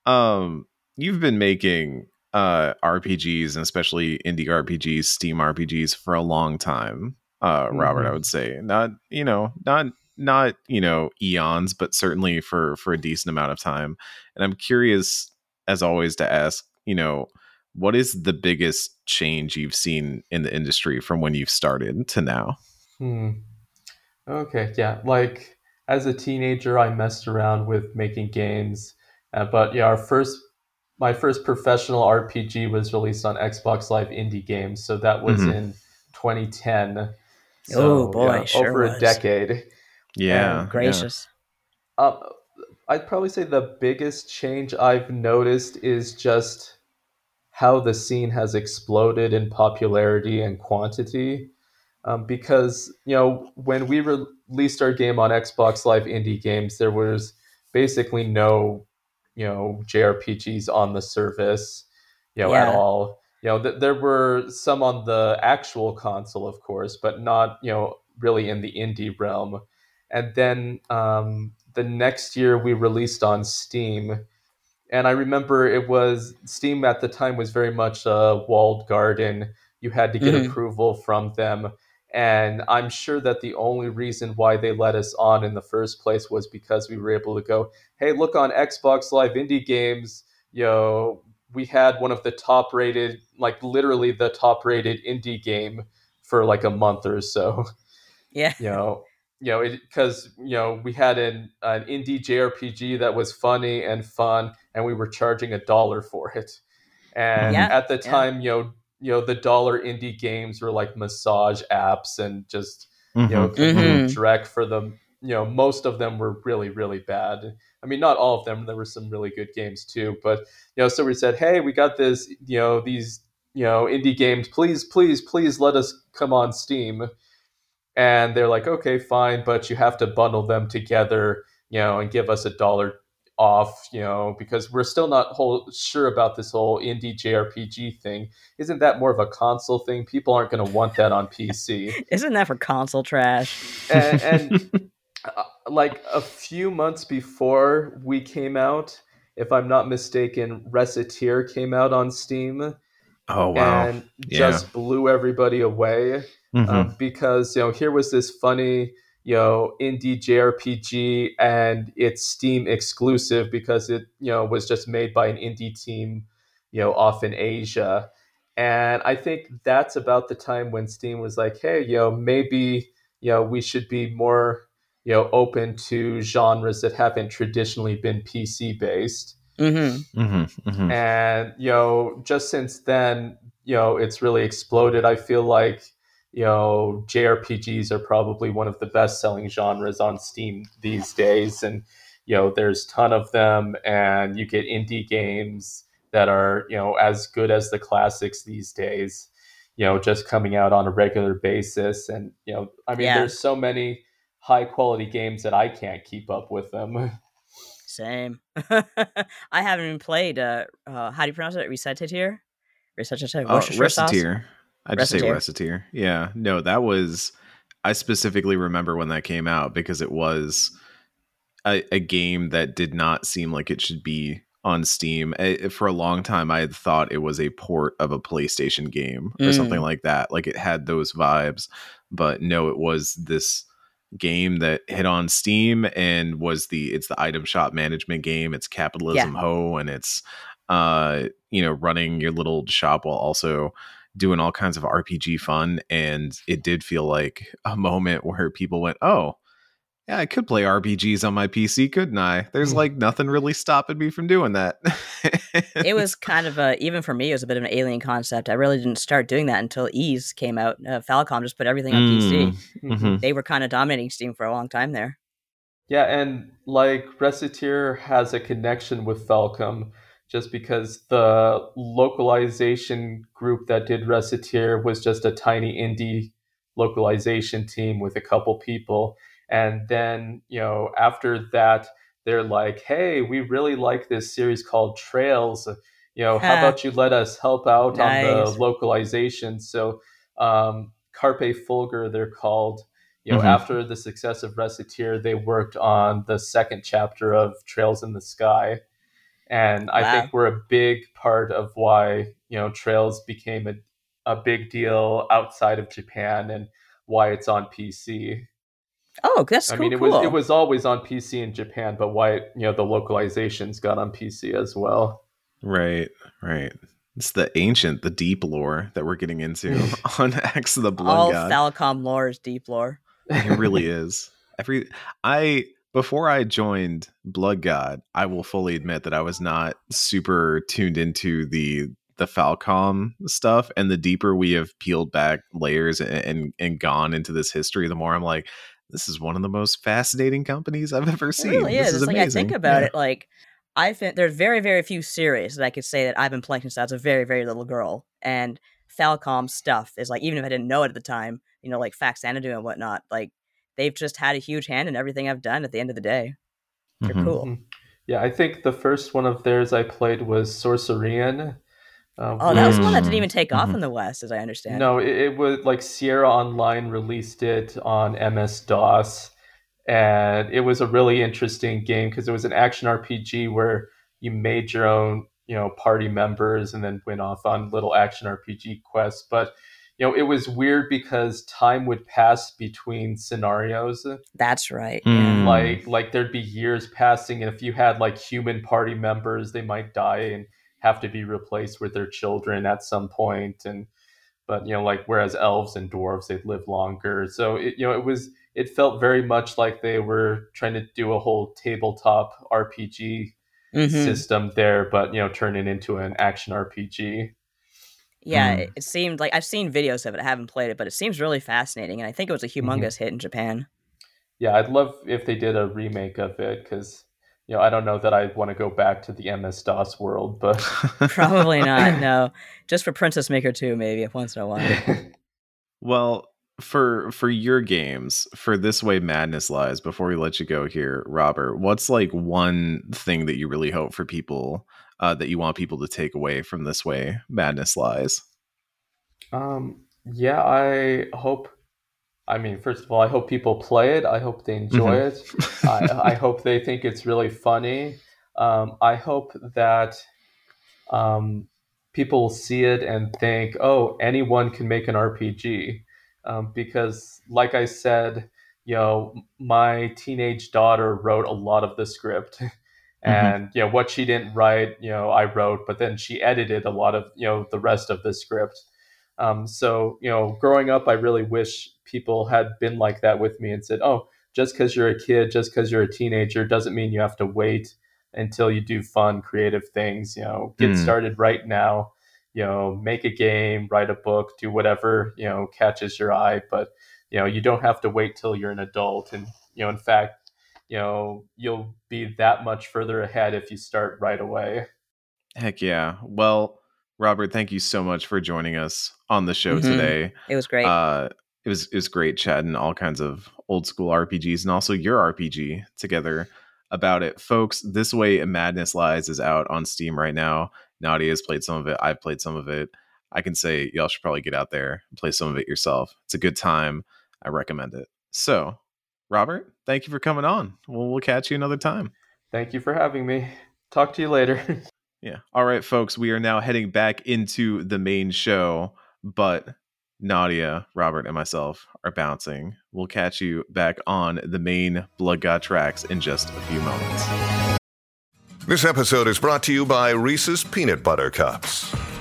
Um, you've been making uh RPGs and especially indie RPGs, Steam RPGs for a long time. Uh, Robert, I Mhm. would say not, you know, not not you know eons, but certainly for for a decent amount of time. And I'm curious, as always, to ask, you know, what is the biggest change you've seen in the industry from when you've started to now? Hmm. Okay, yeah. Like as a teenager, I messed around with making games, uh, but yeah, our first, my first professional RPG was released on Xbox Live Indie Games, so that was Mhm. in 2010. Oh, boy, yeah, sure over was. a decade. Yeah, yeah. Gracious. Um, I'd probably say the biggest change I've noticed is just how the scene has exploded in popularity and quantity. Um, because you know when we re- released our game on Xbox Live Indie Games, there was basically no you know JRPGs on the service, you know Yeah. at all. you know, th- there were some on the actual console, of course, but not, you know, really in the indie realm. And then um, the next year we released on Steam. And I remember it was Steam at the time was very much a walled garden. You had to get Mhm. approval from them. And I'm sure that the only reason why they let us on in the first place was because we were able to go, hey, look on Xbox Live Indie Games, you know, we had one of the top rated, like literally the top rated indie game for like a month or so. Yeah. You know, you know, because you know we had an an indie JRPG that was funny and fun, and we were charging a dollar for it. And Yeah, at the yeah. time, you know, you know, the dollar indie games were like massage apps and just you know, Mhm. Canoe, Mhm. Drek for them. You know, most of them were really, really bad. I mean, not all of them. There were some really good games too. But you know, so we said, hey, we got this. You know, these you know indie games. Please, please, please let us come on Steam. And they're like, okay, fine, but you have to bundle them together. You know, and give us a dollar off. You know, because we're still not whole sure about this whole indie JRPG thing. Isn't that more of a console thing? People aren't going to want that on PC Isn't that for console trash? and, and uh, like a few months before we came out, if I'm not mistaken, Recettear came out on Steam Oh wow. and Yeah. just blew everybody away Mhm. um, because you know here was this funny you know indie JRPG and it's Steam exclusive because it you know was just made by an indie team you know off in Asia and I think that's about the time when Steam was like hey you know maybe you know we should be more you know open to genres that haven't traditionally been PC based Mm-hmm. Mhm. Mhm. and you know just since then you know it's really exploded i feel like you know jrpgs are probably one of the best selling genres on steam these days and you know there's ton of them and you get indie games that are you know as good as the classics these days you know just coming out on a regular basis and you know i mean Yeah. there's so many high quality games that i can't keep up with them Same. I haven't even played. Uh, uh, how do you pronounce it? Recitative. here? Oh, Worcestershire sauce? Recettear. I just say. Recettear. Yeah. No, that was. I specifically remember when that came out because it was a, a game that did not seem like it should be on Steam. Eh, For a long time, I had thought it was a port of a PlayStation game or something Mm. like that. Like it had those vibes, but no, it was this game that hit on Steam and was the it's the item shop management game. It's capitalism ho and it's uh you know running your little shop while also doing all kinds of RPG fun and it did feel like a moment where people went, "Oh, yeah, I could play RPGs on my PC, couldn't I? There's Hmm. like nothing really stopping me from doing that." It was kind of a even for me. It was a bit of an alien concept. I really didn't start doing that until Ys came out. Uh, Falcom just put everything on PC. Mhm. They were kind of dominating Steam for a long time there. Yeah, and like Recettear has a connection with Falcom just because the localization group that did Recettear was just a tiny indie localization team with a couple people. And then, you know, after that, they're like, hey, we really like this series called Trails. You know, how about you let us help out on the localization? So, um, Carpe Fulgur, they're called you know, Mhm. after the success of Recettear, they worked on the second chapter of Trails in the Sky. And I think we're a big part of why, you know, Trails became a, a big deal outside of Japan and why it's on PC. Oh, that's I cool. mean, it cool. was it was always on PC in Japan, but why, you know, the localizations got on PC as well. Right, right. It's the ancient, the deep lore that we're getting into on X the Blood all God. Falcom lore is deep lore. it really is. Every I before I joined Blood God, I will fully admit that I was not super tuned into the the Falcom stuff. And the deeper we have peeled back layers and and, and gone into this history, the more I'm like, this is one of the most fascinating companies I've ever It seen. really this is. is like I think about Yeah. it, like I think there's very, very few series that I could say that I've been playing since I was a very, very little girl. And Falcom stuff is like, even if I didn't know it at the time, you know, like Faxanadu and whatnot, like they've just had a huge hand in everything I've done at the end of the day. They're Mhm. cool. Mhm. Yeah, I think the first one of theirs I played was Sorcerian, Uh, Oh, that was one that didn't even take off Mhm. in the West, as I understand. No, it, it was like Sierra Online released it on MS DOS, and it was a really interesting game because it was an action RPG where you made your own, you know, party members and then went off on little action RPG quests. But you know, it was weird because time would pass between scenarios. That's right. Mm. Like, like there'd be years passing, and if you had like human party members, they might die and have to be replaced with their children at some point. point and but you know like whereas elves and dwarves they'd live longer so it, you know it was it felt very much like they were trying to do a whole tabletop rpg Mhm. system there but you know turn it into an action rpg Yeah, Mm. it, it seemed like I've seen videos of it. I haven't played it, but it seems really fascinating, and I think it was a Mm-hmm. humongous hit in Japan. yeah i'd love if they did a remake of it because you know i don't know that i'd want to go back to the ms dos world but Probably not. No, just for Princess Maker 2, maybe once in a while. Well, for for your games, for this way madness lies. Before we let you go here, Robert, what's like one thing that you really hope for people uh, that you want people to take away from this way madness lies? Um, yeah, I hope. I mean, first of all, I hope people play it. I hope they enjoy it. I, I hope they think it's really funny. Um, I hope that um, people will see it and think, "Oh, anyone can make an RPG," um, because, like I said, you know, my teenage daughter wrote a lot of the script. And you know what she didn't write, you know, I wrote, but then she edited a lot of you know the rest of the script. Um, so, you know, growing up, I really wish people had been like that with me and said, oh, just because you're a kid, just because you're a teenager, doesn't mean you have to wait until you do fun, creative things. You know, get Hmm. started right now. You know, make a game, write a book, do whatever, you know, catches your eye. But, you know, you don't have to wait till you're an adult. And, you know, in fact, you know, you'll be that much further ahead if you start right away. Heck yeah. Well, Robert, thank you so much for joining us on the show Mhm. today. It was great. Uh, it was it was great chatting all kinds of old school RPGs and also your RPG together about it, folks. This way, Madness Lies is out on Steam right now. Nadia has played some of it. I've played some of it. I can say y'all should probably get out there and play some of it yourself. It's a good time. I recommend it. So, Robert, thank you for coming on. Well, we'll catch you another time. Thank you for having me. Talk to you later. Yeah. All right, folks, we are now heading back into the main show, but Nadia, Robert, and myself are bouncing. We'll catch you back on the main Blood God tracks in just a few moments. This episode is brought to you by Reese's Peanut Butter Cups.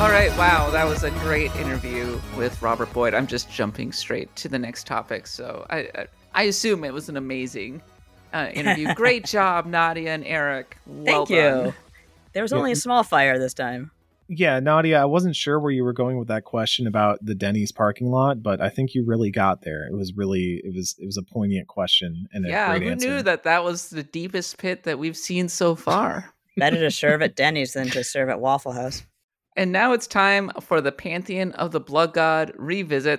All right, wow, that was a great interview with Robert Boyd. I'm just jumping straight to the next topic, so I I, I assume it was an amazing uh, interview. great job, Nadia and Eric. Well Thank you. There was Yeah. only a small fire this time. Yeah, Nadia, I wasn't sure where you were going with that question about the Denny's parking lot, but I think you really got there. It was really it was it was a poignant question and a Yeah, great who answer. knew that that was the deepest pit that we've seen so far? Better to serve at Denny's than to serve at Waffle House. And now it's time for the Pantheon of the Blood God revisit.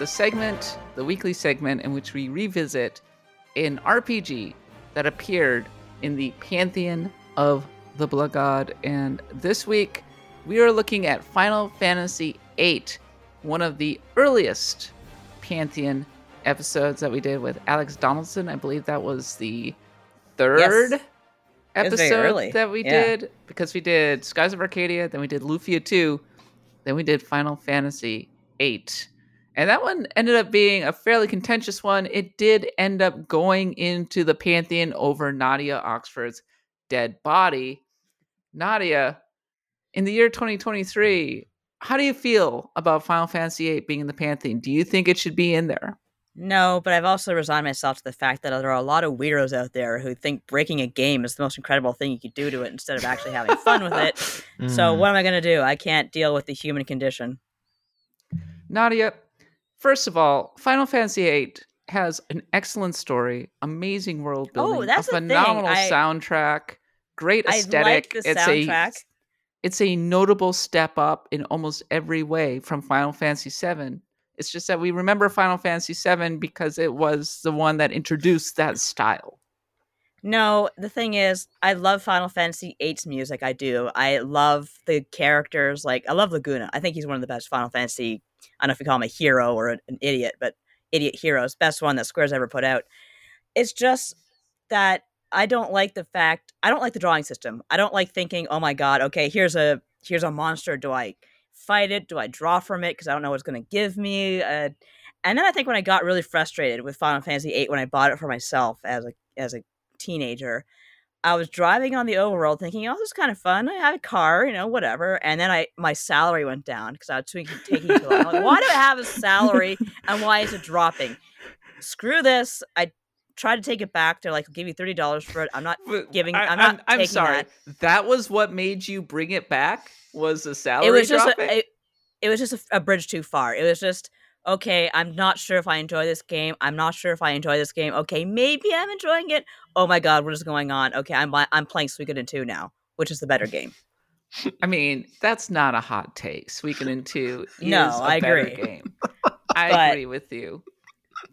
The segment, the weekly segment in which we revisit an RPG that appeared in the Pantheon of the Blood God. And this week, we are looking at Final Fantasy VIII one of the earliest Pantheon episodes that we did with Alex Donaldson. I believe that was the third Yes. It was very episode that we Yeah. did because we did Skies of Arcadia, then we did Lufia 2, then we did Final Fantasy 8. And that one ended up being a fairly contentious one. It did end up going into the Pantheon over Nadia Oxford's dead body. Nadia, in the year 2023, how do you feel about Final Fantasy 8 being in the Pantheon? Do you think it should be in there? No, but I've also resigned myself to the fact that there are a lot of weirdos out there who think breaking a game is the most incredible thing you could do to it instead of actually having fun with it. So Mm. what am I going to do? I can't deal with the human condition. Nadia, first of all, Final Fantasy VIII has an excellent story, amazing world building, Oh, that's a phenomenal I- soundtrack, great I like aesthetic. the it's soundtrack. a it's a notable step up in almost every way from Final Fantasy VII. It's just that we remember Final Fantasy VII because it was the one that introduced that style. No, the thing is, I love Final Fantasy VIII's music. I do. I love the characters. Like, I love Laguna. I think he's one of the best Final Fantasy. I don't know if you call him a hero or an, idiot, but idiot heroes. Best one that Square's ever put out. It's just that I don't like the fact. I don't like the drawing system. I don't like thinking, oh my god, okay, here's a here's a monster. Do I fight it? Do I draw from it because I don't know what it's going to give me? Uh, and then I think when I got really frustrated with Final Fantasy VIII when I bought it for myself as a as a teenager, I was driving on the overworld thinking, "Oh, this is kind of fun. I have a car, you know, whatever." And then I my salary went down because I was taking too long. Like, why do I have a salary and why is it dropping? Screw this! I tried to take it back. They're like, "I'll give you thirty dollars for it." I'm not giving. I'm not. I'm, taking sorry. That. That. was what made you bring it back. Was the salary It was just. A, it, it was just a, a bridge too far. It was just okay. I'm not sure if I enjoy this game. I'm not sure if I enjoy this game. Okay, maybe I'm enjoying it. Oh my god, what is going on? Okay, I'm I'm playing Suikoden 2 now, which is the better game. I mean, that's not a hot take. Suikoden 2 is No, a I better agree. game. I But- agree with you.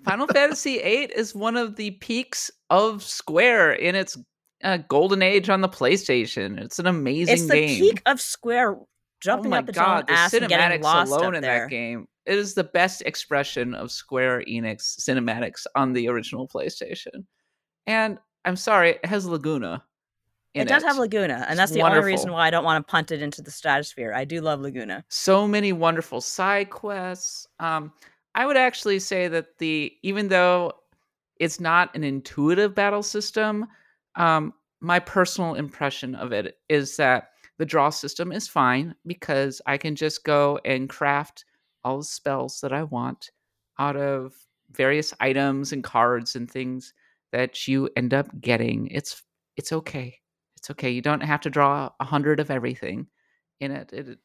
Final Fantasy VIII is one of the peaks of Square in its uh, golden age on the PlayStation. It's an amazing It's the game. peak of Square jumping oh my up its god, own the ass and getting cinematics lost alone in there. that game. It is the best expression of Square Enix cinematics on the original PlayStation. And I'm sorry, it has Laguna. In It does have Laguna, and It's that's the only reason why I don't want to punt it into the stratosphere. I do love Laguna. so many wonderful side quests. Um, I would actually say that the even though it's not an intuitive battle system, um, my personal impression of it is that the draw system is fine because I can just go and craft all the spells that I want out of various items and cards and things that you end up getting. It's it's okay. It's okay. You don't have to draw a hundred of everything in it. It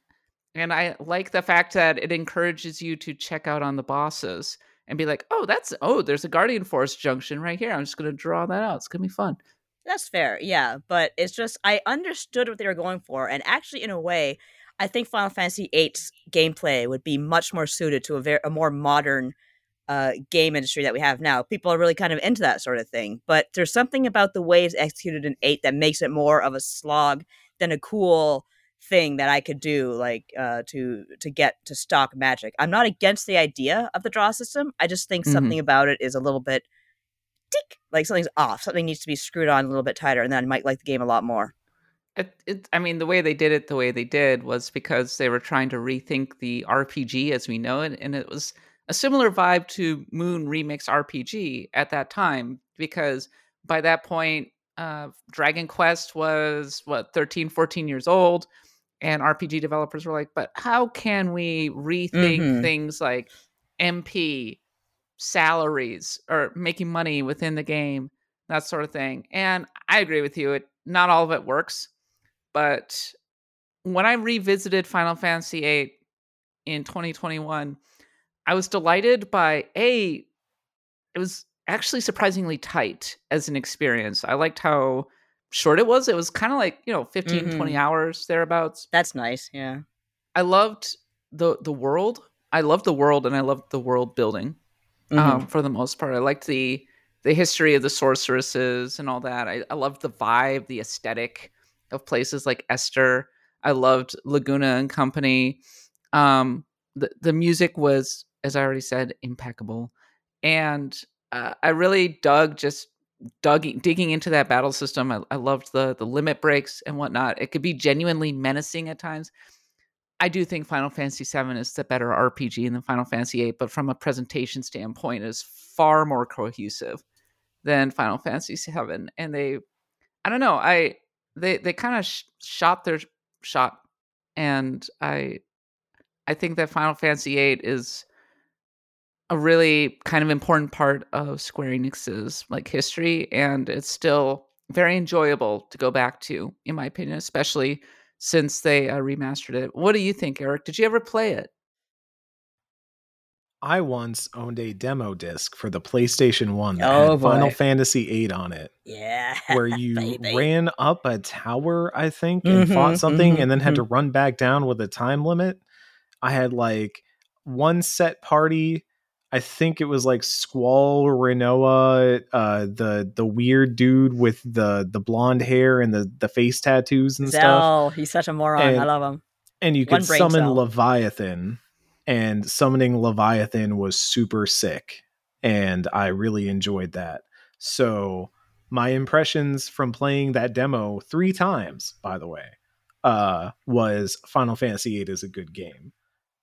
and I like the fact that it encourages you to check out on the bosses and be like, oh, that's oh, there's a Guardian Force junction right here. I'm just gonna draw that out. It's gonna be fun. That's fair, yeah. But it's just I understood what they were going for, and actually, in a way, I think Final Fantasy VIII's gameplay would be much more suited to a very a more modern uh, game industry that we have now. People are really kind of into that sort of thing. But there's something about the way it's executed in eight that makes it more of a slog than a cool thing that I could do, like uh, to to get to stock magic. I'm not against the idea of the draw system. I just think Mhm. something about it is a little bit tick, like something's off. Something needs to be screwed on a little bit tighter, and then I might like the game a lot more. It, it, I mean, the way they did it, the way they did, was because they were trying to rethink the RPG as we know it, and it was a similar vibe to Moon Remix RPG at that time, because by that point, uh, Dragon Quest was what 13, 14 years old, and RPG developers were like, "But how can we rethink Mhm. things like MP salaries or making money within the game, that sort of thing?" And I agree with you; it not all of it works but when I revisited Final Fantasy VIII in 2021, I was delighted by a. It was actually surprisingly tight as an experience. I liked how short it was. It was kind of like you know 15, 20 Mhm. hours thereabouts. That's nice. Yeah. I loved the the world. I loved the world, and I loved the world building Mhm. um, for the most part. I liked the the history of the sorceresses and all that. I, I loved the vibe, the aesthetic of places like Esthar. I loved Laguna and Company. Um, the the music was, as I already said, impeccable, and uh, I really dug just dug digging into that battle system. I, I loved the the limit breaks and whatnot. It could be genuinely menacing at times. I do think Final Fantasy VII is the better RPG than Final Fantasy VIII, but from a presentation standpoint, is far more cohesive than Final Fantasy VII. And they, I don't know, I they they kind of sh- shot their shot, and I I think that Final Fantasy VIII is a really kind of important part of Square Enix's like history, and it's still very enjoyable to go back to, in my opinion, especially since they uh, remastered it. What do you think, Eric? Did you ever play it? I once owned a demo disc for the PlayStation 1 that Oh, had Final. Fantasy VIII on it, Yeah. where you ran up a tower, I think, and fought Mhm, something mhm, and then had to mhm. run back down with a time limit. I had like one set party. I think it was like Squall Rinoa, uh, the the weird dude with the the blonde hair and the the face tattoos and stuff. He's such a moron. I love him. and you One could summon cell. Leviathan, and summoning Leviathan was super sick, and I really enjoyed that. So my impressions from playing that demo three times, by the way, uh, was Final Fantasy VIII is a good game.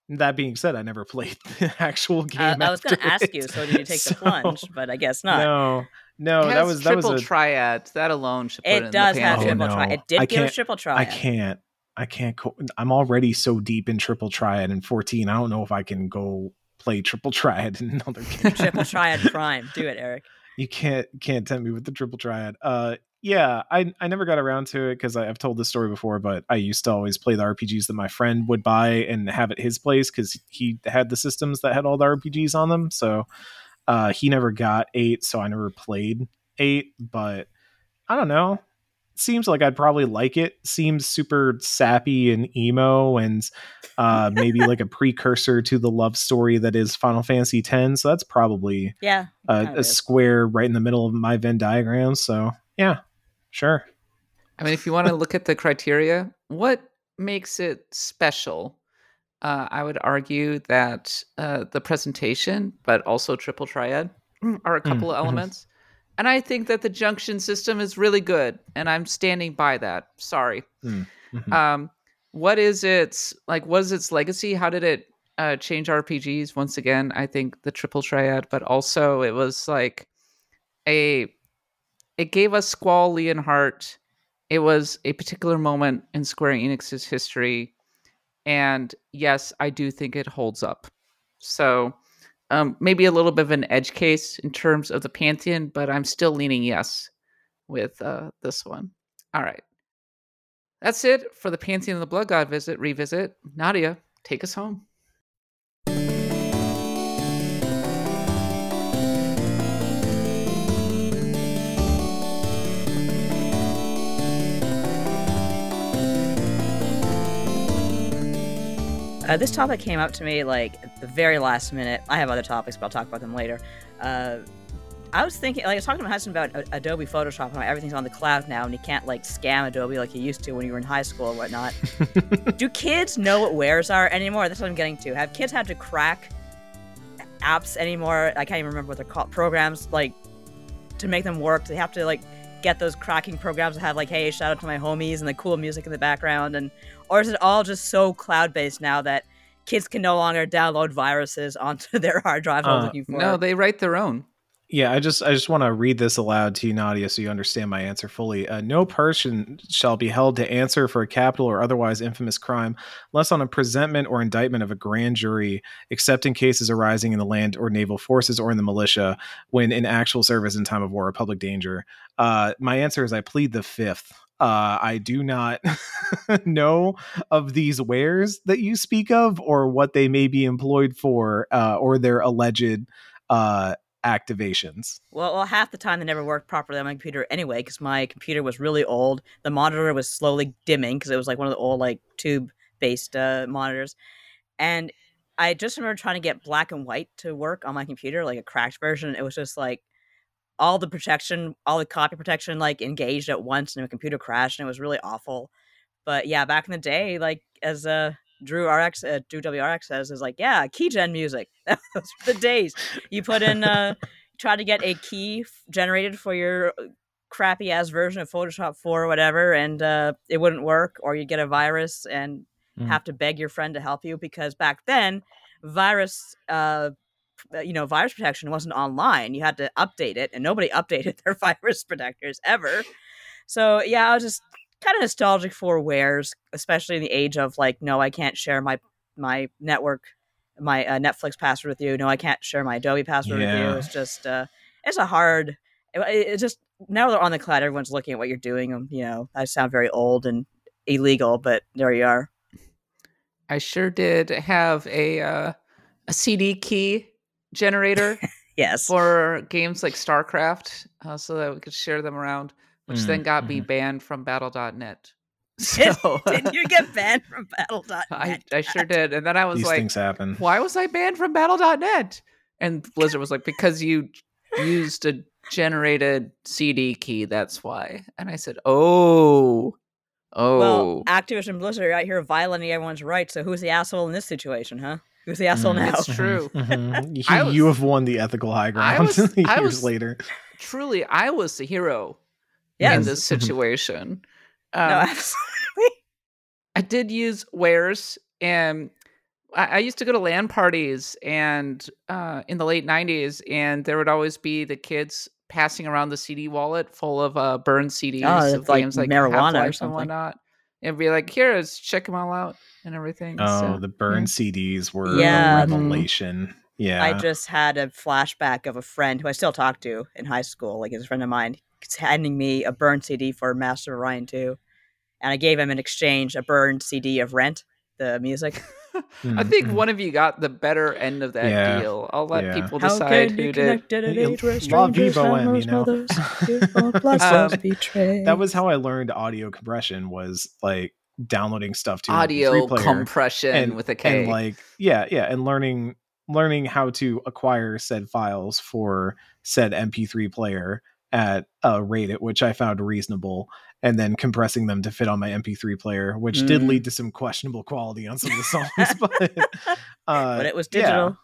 That being said, I never played the actual Uh, game. I was going to ask you, so did you take the plunge? But I guess not. No, no, it that has was that was triple a triad. That alone should put it, It in does the have Oh, pantheon. triple triad. It did I give us can't- triple triad. I can't. I can't. Co- I'm already so deep in triple triad in 14. I don't know if I can go play triple triad in another game. Triple triad prime. Do it, Eric. you can't can't tempt me with the triple triad. Uh, yeah, I I never got around to it because I've told this story before, but I used to always play the RPGs that my friend would buy and have at his place because he had the systems that had all the RPGs on them. So uh, he never got eight, so I never played eight. But I don't know. Seems like I'd probably like it. Seems super sappy and emo, and uh, maybe like a precursor to the love story that is Final Fantasy X. So that's probably Yeah. a, a square right in the middle of my Venn diagram. So yeah, sure. I mean, if you want to look at the criteria, what makes it special? Uh, I would argue that uh, the presentation, but also triple triad, are a couple of mhm. elements. And I think that the junction system is really good, and I'm standing by that. Sorry. Mm, mhm. Um, what is its like? What is its legacy? How did it uh, change RPGs? Once again, I think the triple triad, but also it was like a. It gave us Squall Leonhardt. It was a particular moment in Square Enix's history, and yes, I do think it holds up. So, um, maybe a little bit of an edge case in terms of the pantheon, but I'm still leaning yes with uh, this one. All right. That's it for the Pantheon of the Blood God visit revisit. Nadia, take us home. Uh, this topic came up to me like at the very last minute. I have other topics, but I'll talk about them later. Uh, I was thinking, like, I was talking to my husband about Adobe Photoshop and how everything's on the cloud now, and you can't like scam Adobe like you used to when you were in high school or whatnot. Do kids know what warez are anymore? That's what I'm getting to. Have kids had to crack apps anymore? I can't even remember what they're called. Programs like to make them work. They have to like get those cracking programs that have like, hey, shout out to my homies and the cool music in the background, and or is it all just so cloud based now that kids can no longer download viruses onto their hard drive Uh, looking for No, they write their own. Yeah, I just I just want to read this aloud to you, Nadia, so you understand my answer fully. Uh, no person shall be held to answer for a capital or otherwise infamous crime, unless on a presentment or indictment of a grand jury, except in cases arising in the land or naval forces or in the militia, when in actual service in time of war or public danger. Uh, my answer is I plead the fifth. Uh, I do not know of these warez that you speak of, or what they may be employed for, uh, or their alleged uh, activations. Well, well, half the time they never worked properly on my computer anyway, because my computer was really old. The monitor was slowly dimming because it was like one of the old like tube based uh, monitors, and I just remember trying to get black and white to work on my computer, like a cracked version. It was just like all the protection, all the copy protection, like engaged at once, and my computer crashed, and it was really awful. But yeah, back in the day, like as a Drew RX, uh, Drew WRX says is like, yeah, keygen music. Those were the days you put in, uh, try to get a key f- generated for your uh, crappy ass version of Photoshop 4 or whatever, and uh, it wouldn't work, or you get a virus and Mm. have to beg your friend to help you because back then, virus, uh, uh, you know, virus protection wasn't online. You had to update it, and nobody updated their virus protectors ever. So yeah, I was just kind of nostalgic for warez, especially in the age of like, no, I can't share my my network, my uh, Netflix password with you. No, I can't share my Adobe password with you. It's just, uh, it's a hard. It, it's just now they're on the cloud. Everyone's looking at what you're doing. Um, you know, I sound very old and illegal, but there you are. I sure did have a uh, a CD key generator Yes. for games like StarCraft, uh, so that we could share them around, which Mm, then got me mhm. banned from Battle.net. So Did you get banned from Battle.net? I, I sure did, and then I was These like, things happen. "Why was I banned from Battle.net?" And Blizzard was like, "Because you used a generated CD key. That's why." And I said, "Oh, oh." Well, Activision Blizzard are out here violating everyone's rights. So who's the asshole in this situation, huh? Who's the asshole Mm. now? It's true. Mhm. You, was- you have won the ethical high ground was- years I was- later. Truly, I was the hero Yes. in this situation. no, Um, absolutely. I did use warez, and I, I used to go to LAN parties, and uh, in the late '90s, and there would always be the kids passing around the CD wallet full of uh, burned CDs Oh, of like games like marijuana or Half-Life and something. whatnot. It'd be like, here, let's check them all out and everything. Oh, so, the burn CDs were Yeah. a revelation. Yeah. I just had a flashback of a friend who I still talk to in high school, like he's a friend of mine, he's handing me a burned CD for Master of Orion 2. And I gave him in exchange a burned CD of Rent, the music. I think Mhm. one of you got the better end of that Yeah. deal. I'll let Yeah. people How decide can who you did. connect at an Yeah, age where strangers vie bohème, have you know? if our blessings Um, betray. that was how I learned audio compression was like downloading stuff to Audio compression and, with a K. and like yeah, yeah, and learning learning how to acquire said files for said MP3 player at a rate at which I found reasonable, and then compressing them to fit on my MP3 player, which did Mm. lead to some questionable quality on some of the songs, but uh, but it was digital.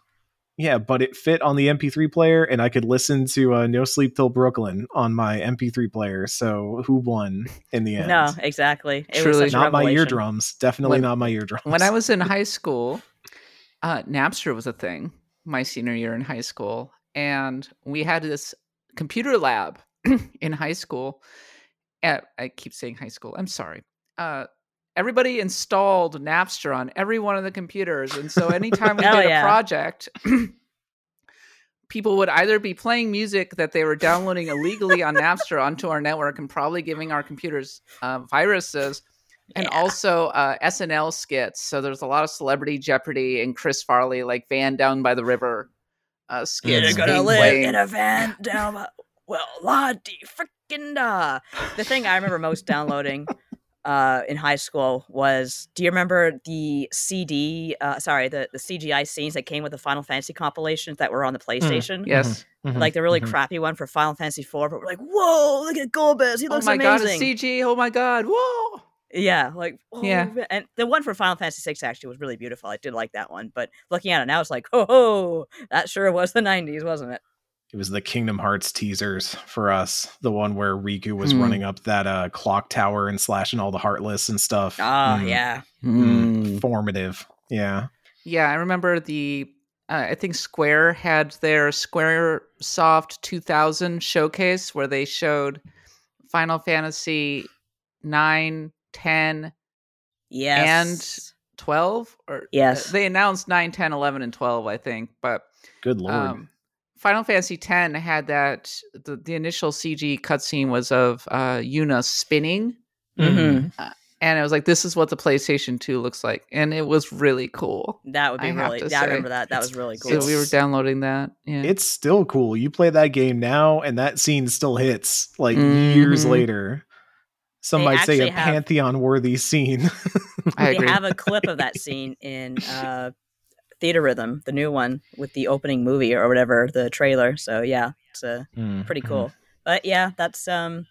Yeah, but it fit on the MP3 player, and I could listen to uh, "No Sleep Till Brooklyn" on my MP3 player. So who won in the end? No, exactly. It Truly. was such a not my eardrums. Definitely When- not my eardrums. when I was in high school, uh, Napster was a thing. My senior year in high school, and we had this computer lab in high school. At, I keep saying high school. I'm sorry. Uh, everybody installed Napster on every one of the computers, and so anytime we did yeah. a project. People would either be playing music that they were downloading illegally on Napster onto our network and probably giving our computers uh, viruses, and Yeah. also uh, SNL skits. So there's a lot of Celebrity Jeopardy and Chris Farley, like Van Down by the River uh, skits. You're gonna live played. in a van down by well, la di freaking da. The thing I remember most downloading uh, in high school was do you remember the CD uh, sorry, the, the CGI scenes that came with the Final Fantasy compilations that were on the PlayStation? Yes. Mhm, Like the really mhm. crappy one for Final Fantasy IV, but we're like, whoa, look at Golbez, he Oh looks my god, amazing. it's CG. Oh my god. Whoa. Yeah, like oh, Yeah. man. and the one for Final Fantasy VI actually was really beautiful. I did like that one, but looking at it now, it's like, oh, ho, that sure was the '90s, wasn't it? It was the Kingdom Hearts teasers for us. The one where Riku was Hmm. running up that uh, clock tower and slashing all the heartless and stuff. Oh Mm, yeah, mm, formative. Yeah. Yeah, I remember the. Uh, I think Square had their Square Soft 2000 showcase where they showed Final Fantasy 9, 10, yes, and 12 or Yes. they announced 9 10 11 and 12 i think but Good lord. um final fantasy 10 had that the, the initial cg cutscene was of uh yuna spinning Mhm. and it was like this is what the playstation 2 looks like and it was really cool that would be I really. Yeah, I remember that. That It's- was really cool. so we were downloading that yeah It's still cool. You play that game now, and that scene still hits like years Mhm. later. Some They might say a have- pantheon worthy scene. i agree. they have a clip of that scene in uh, Theatrhythm, the new one with the opening movie or whatever, the trailer. So yeah, it's uh, Mm, pretty cool. But yeah, that's um,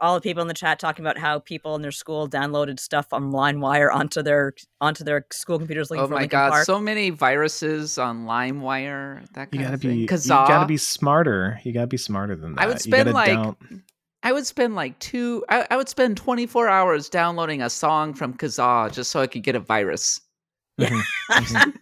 all the people in the chat talking about how people in their school downloaded stuff on LimeWire onto their onto their school computers. Looking Oh for my Linkin god, Park. so many viruses on LimeWire. That You gotta of be thing. you gotta be smarter. You gotta be smarter than that. I would You spend gotta like down- I would spend like two. I, I would spend twenty four hours downloading a song from Kazaa just so I could get a virus. Mhm, mhm.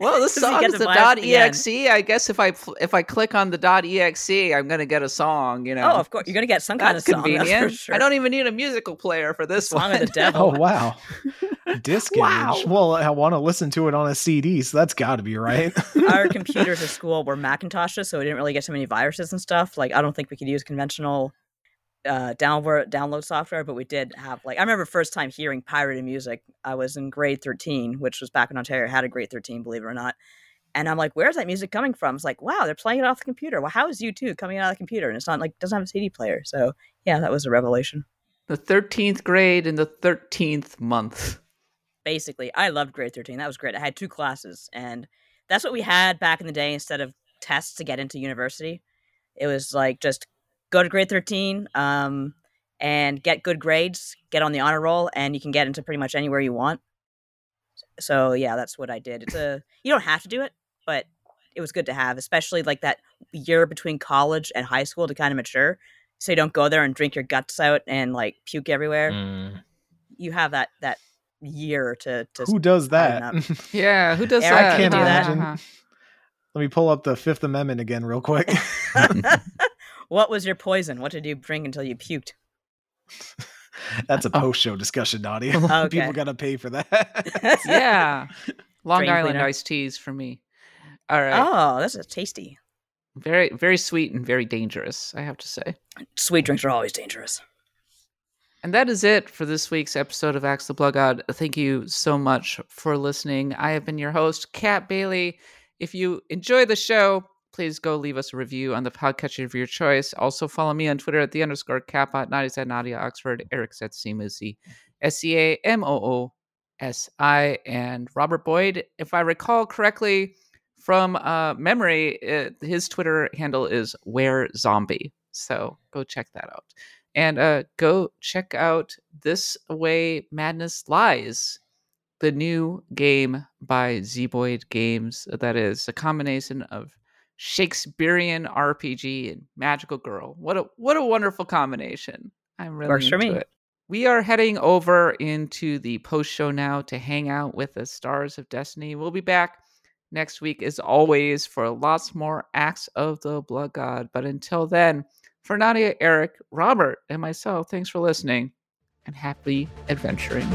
Well, this So you song is the the dot at the end. exe. I guess if I if I click on the dot exe, I'm gonna get a song. You know. Oh, of course, you're gonna get some kind That's of song. that's for convenient. sure. I don't even need a musical player for this Song one. of the devil. Oh wow, disc Wow. image. Well, I want to listen to it on a CD, so that's got to be right. Our computers at school were Macintoshes, so we didn't really get so many viruses and stuff. Like, I don't think we could use conventional uh, download download software, but we did have like I remember first time hearing pirated music. I was in grade thirteen, which was back in Ontario. I had a grade thirteen, believe it or not. And I'm like, where's that music coming from? It's like, wow, they're playing it off the computer. Well, how is U2 coming out of the computer? And it's not like doesn't have a CD player. So yeah, that was a revelation. the thirteenth grade in the thirteenth month. basically i loved grade 13 that was great i had two classes and that's what we had back in the day instead of tests to get into university it was like just go to grade 13 um, and get good grades get on the honor roll and you can get into pretty much anywhere you want so yeah that's what i did it's a you don't have to do it but it was good to have especially like that year between college and high school to kind of mature so you don't go there and drink your guts out and like puke everywhere Mm. you have that that year to to Who does that? Yeah, who does Eric that? I can't do that. imagine. Let me pull up the Fifth Amendment again, real quick. what was your poison? What did you drink until you puked? That's a oh. post-show discussion, Nadia. Okay. People gotta pay for that. yeah, Long Drain Island cleaner. iced teas for me. All right, Oh, this is tasty. very very sweet and very dangerous. I have to say. Sweet drinks are always dangerous. And that is it for this week's episode of Axe the Blood God. Thank you so much for listening. I have been your host, Kat Bailey. If you enjoy the show, please go leave us a review on the podcatcher of your choice. Also follow me on Twitter at the underscore Catbot, Nadia's at Nadia Oxford, Eric's at Seamoosi, S E A M O O S I, and Robert Boyd. If I recall correctly from uh, memory, uh, his Twitter handle is Where Zombie. So go check that out. And uh, go check out This Way Madness Lies, the new game by Zeboyd Games. That is a combination of Shakespearean RPG and Magical Girl. What a what a wonderful combination! I'm really Works for me. it. We are heading over into the post show now to hang out with the Stars of Destiny. We'll be back next week, as always, for lots more Axe of the Blood God. But until then, for Nadia, Eric, Robert, and myself, thanks for listening and happy adventuring.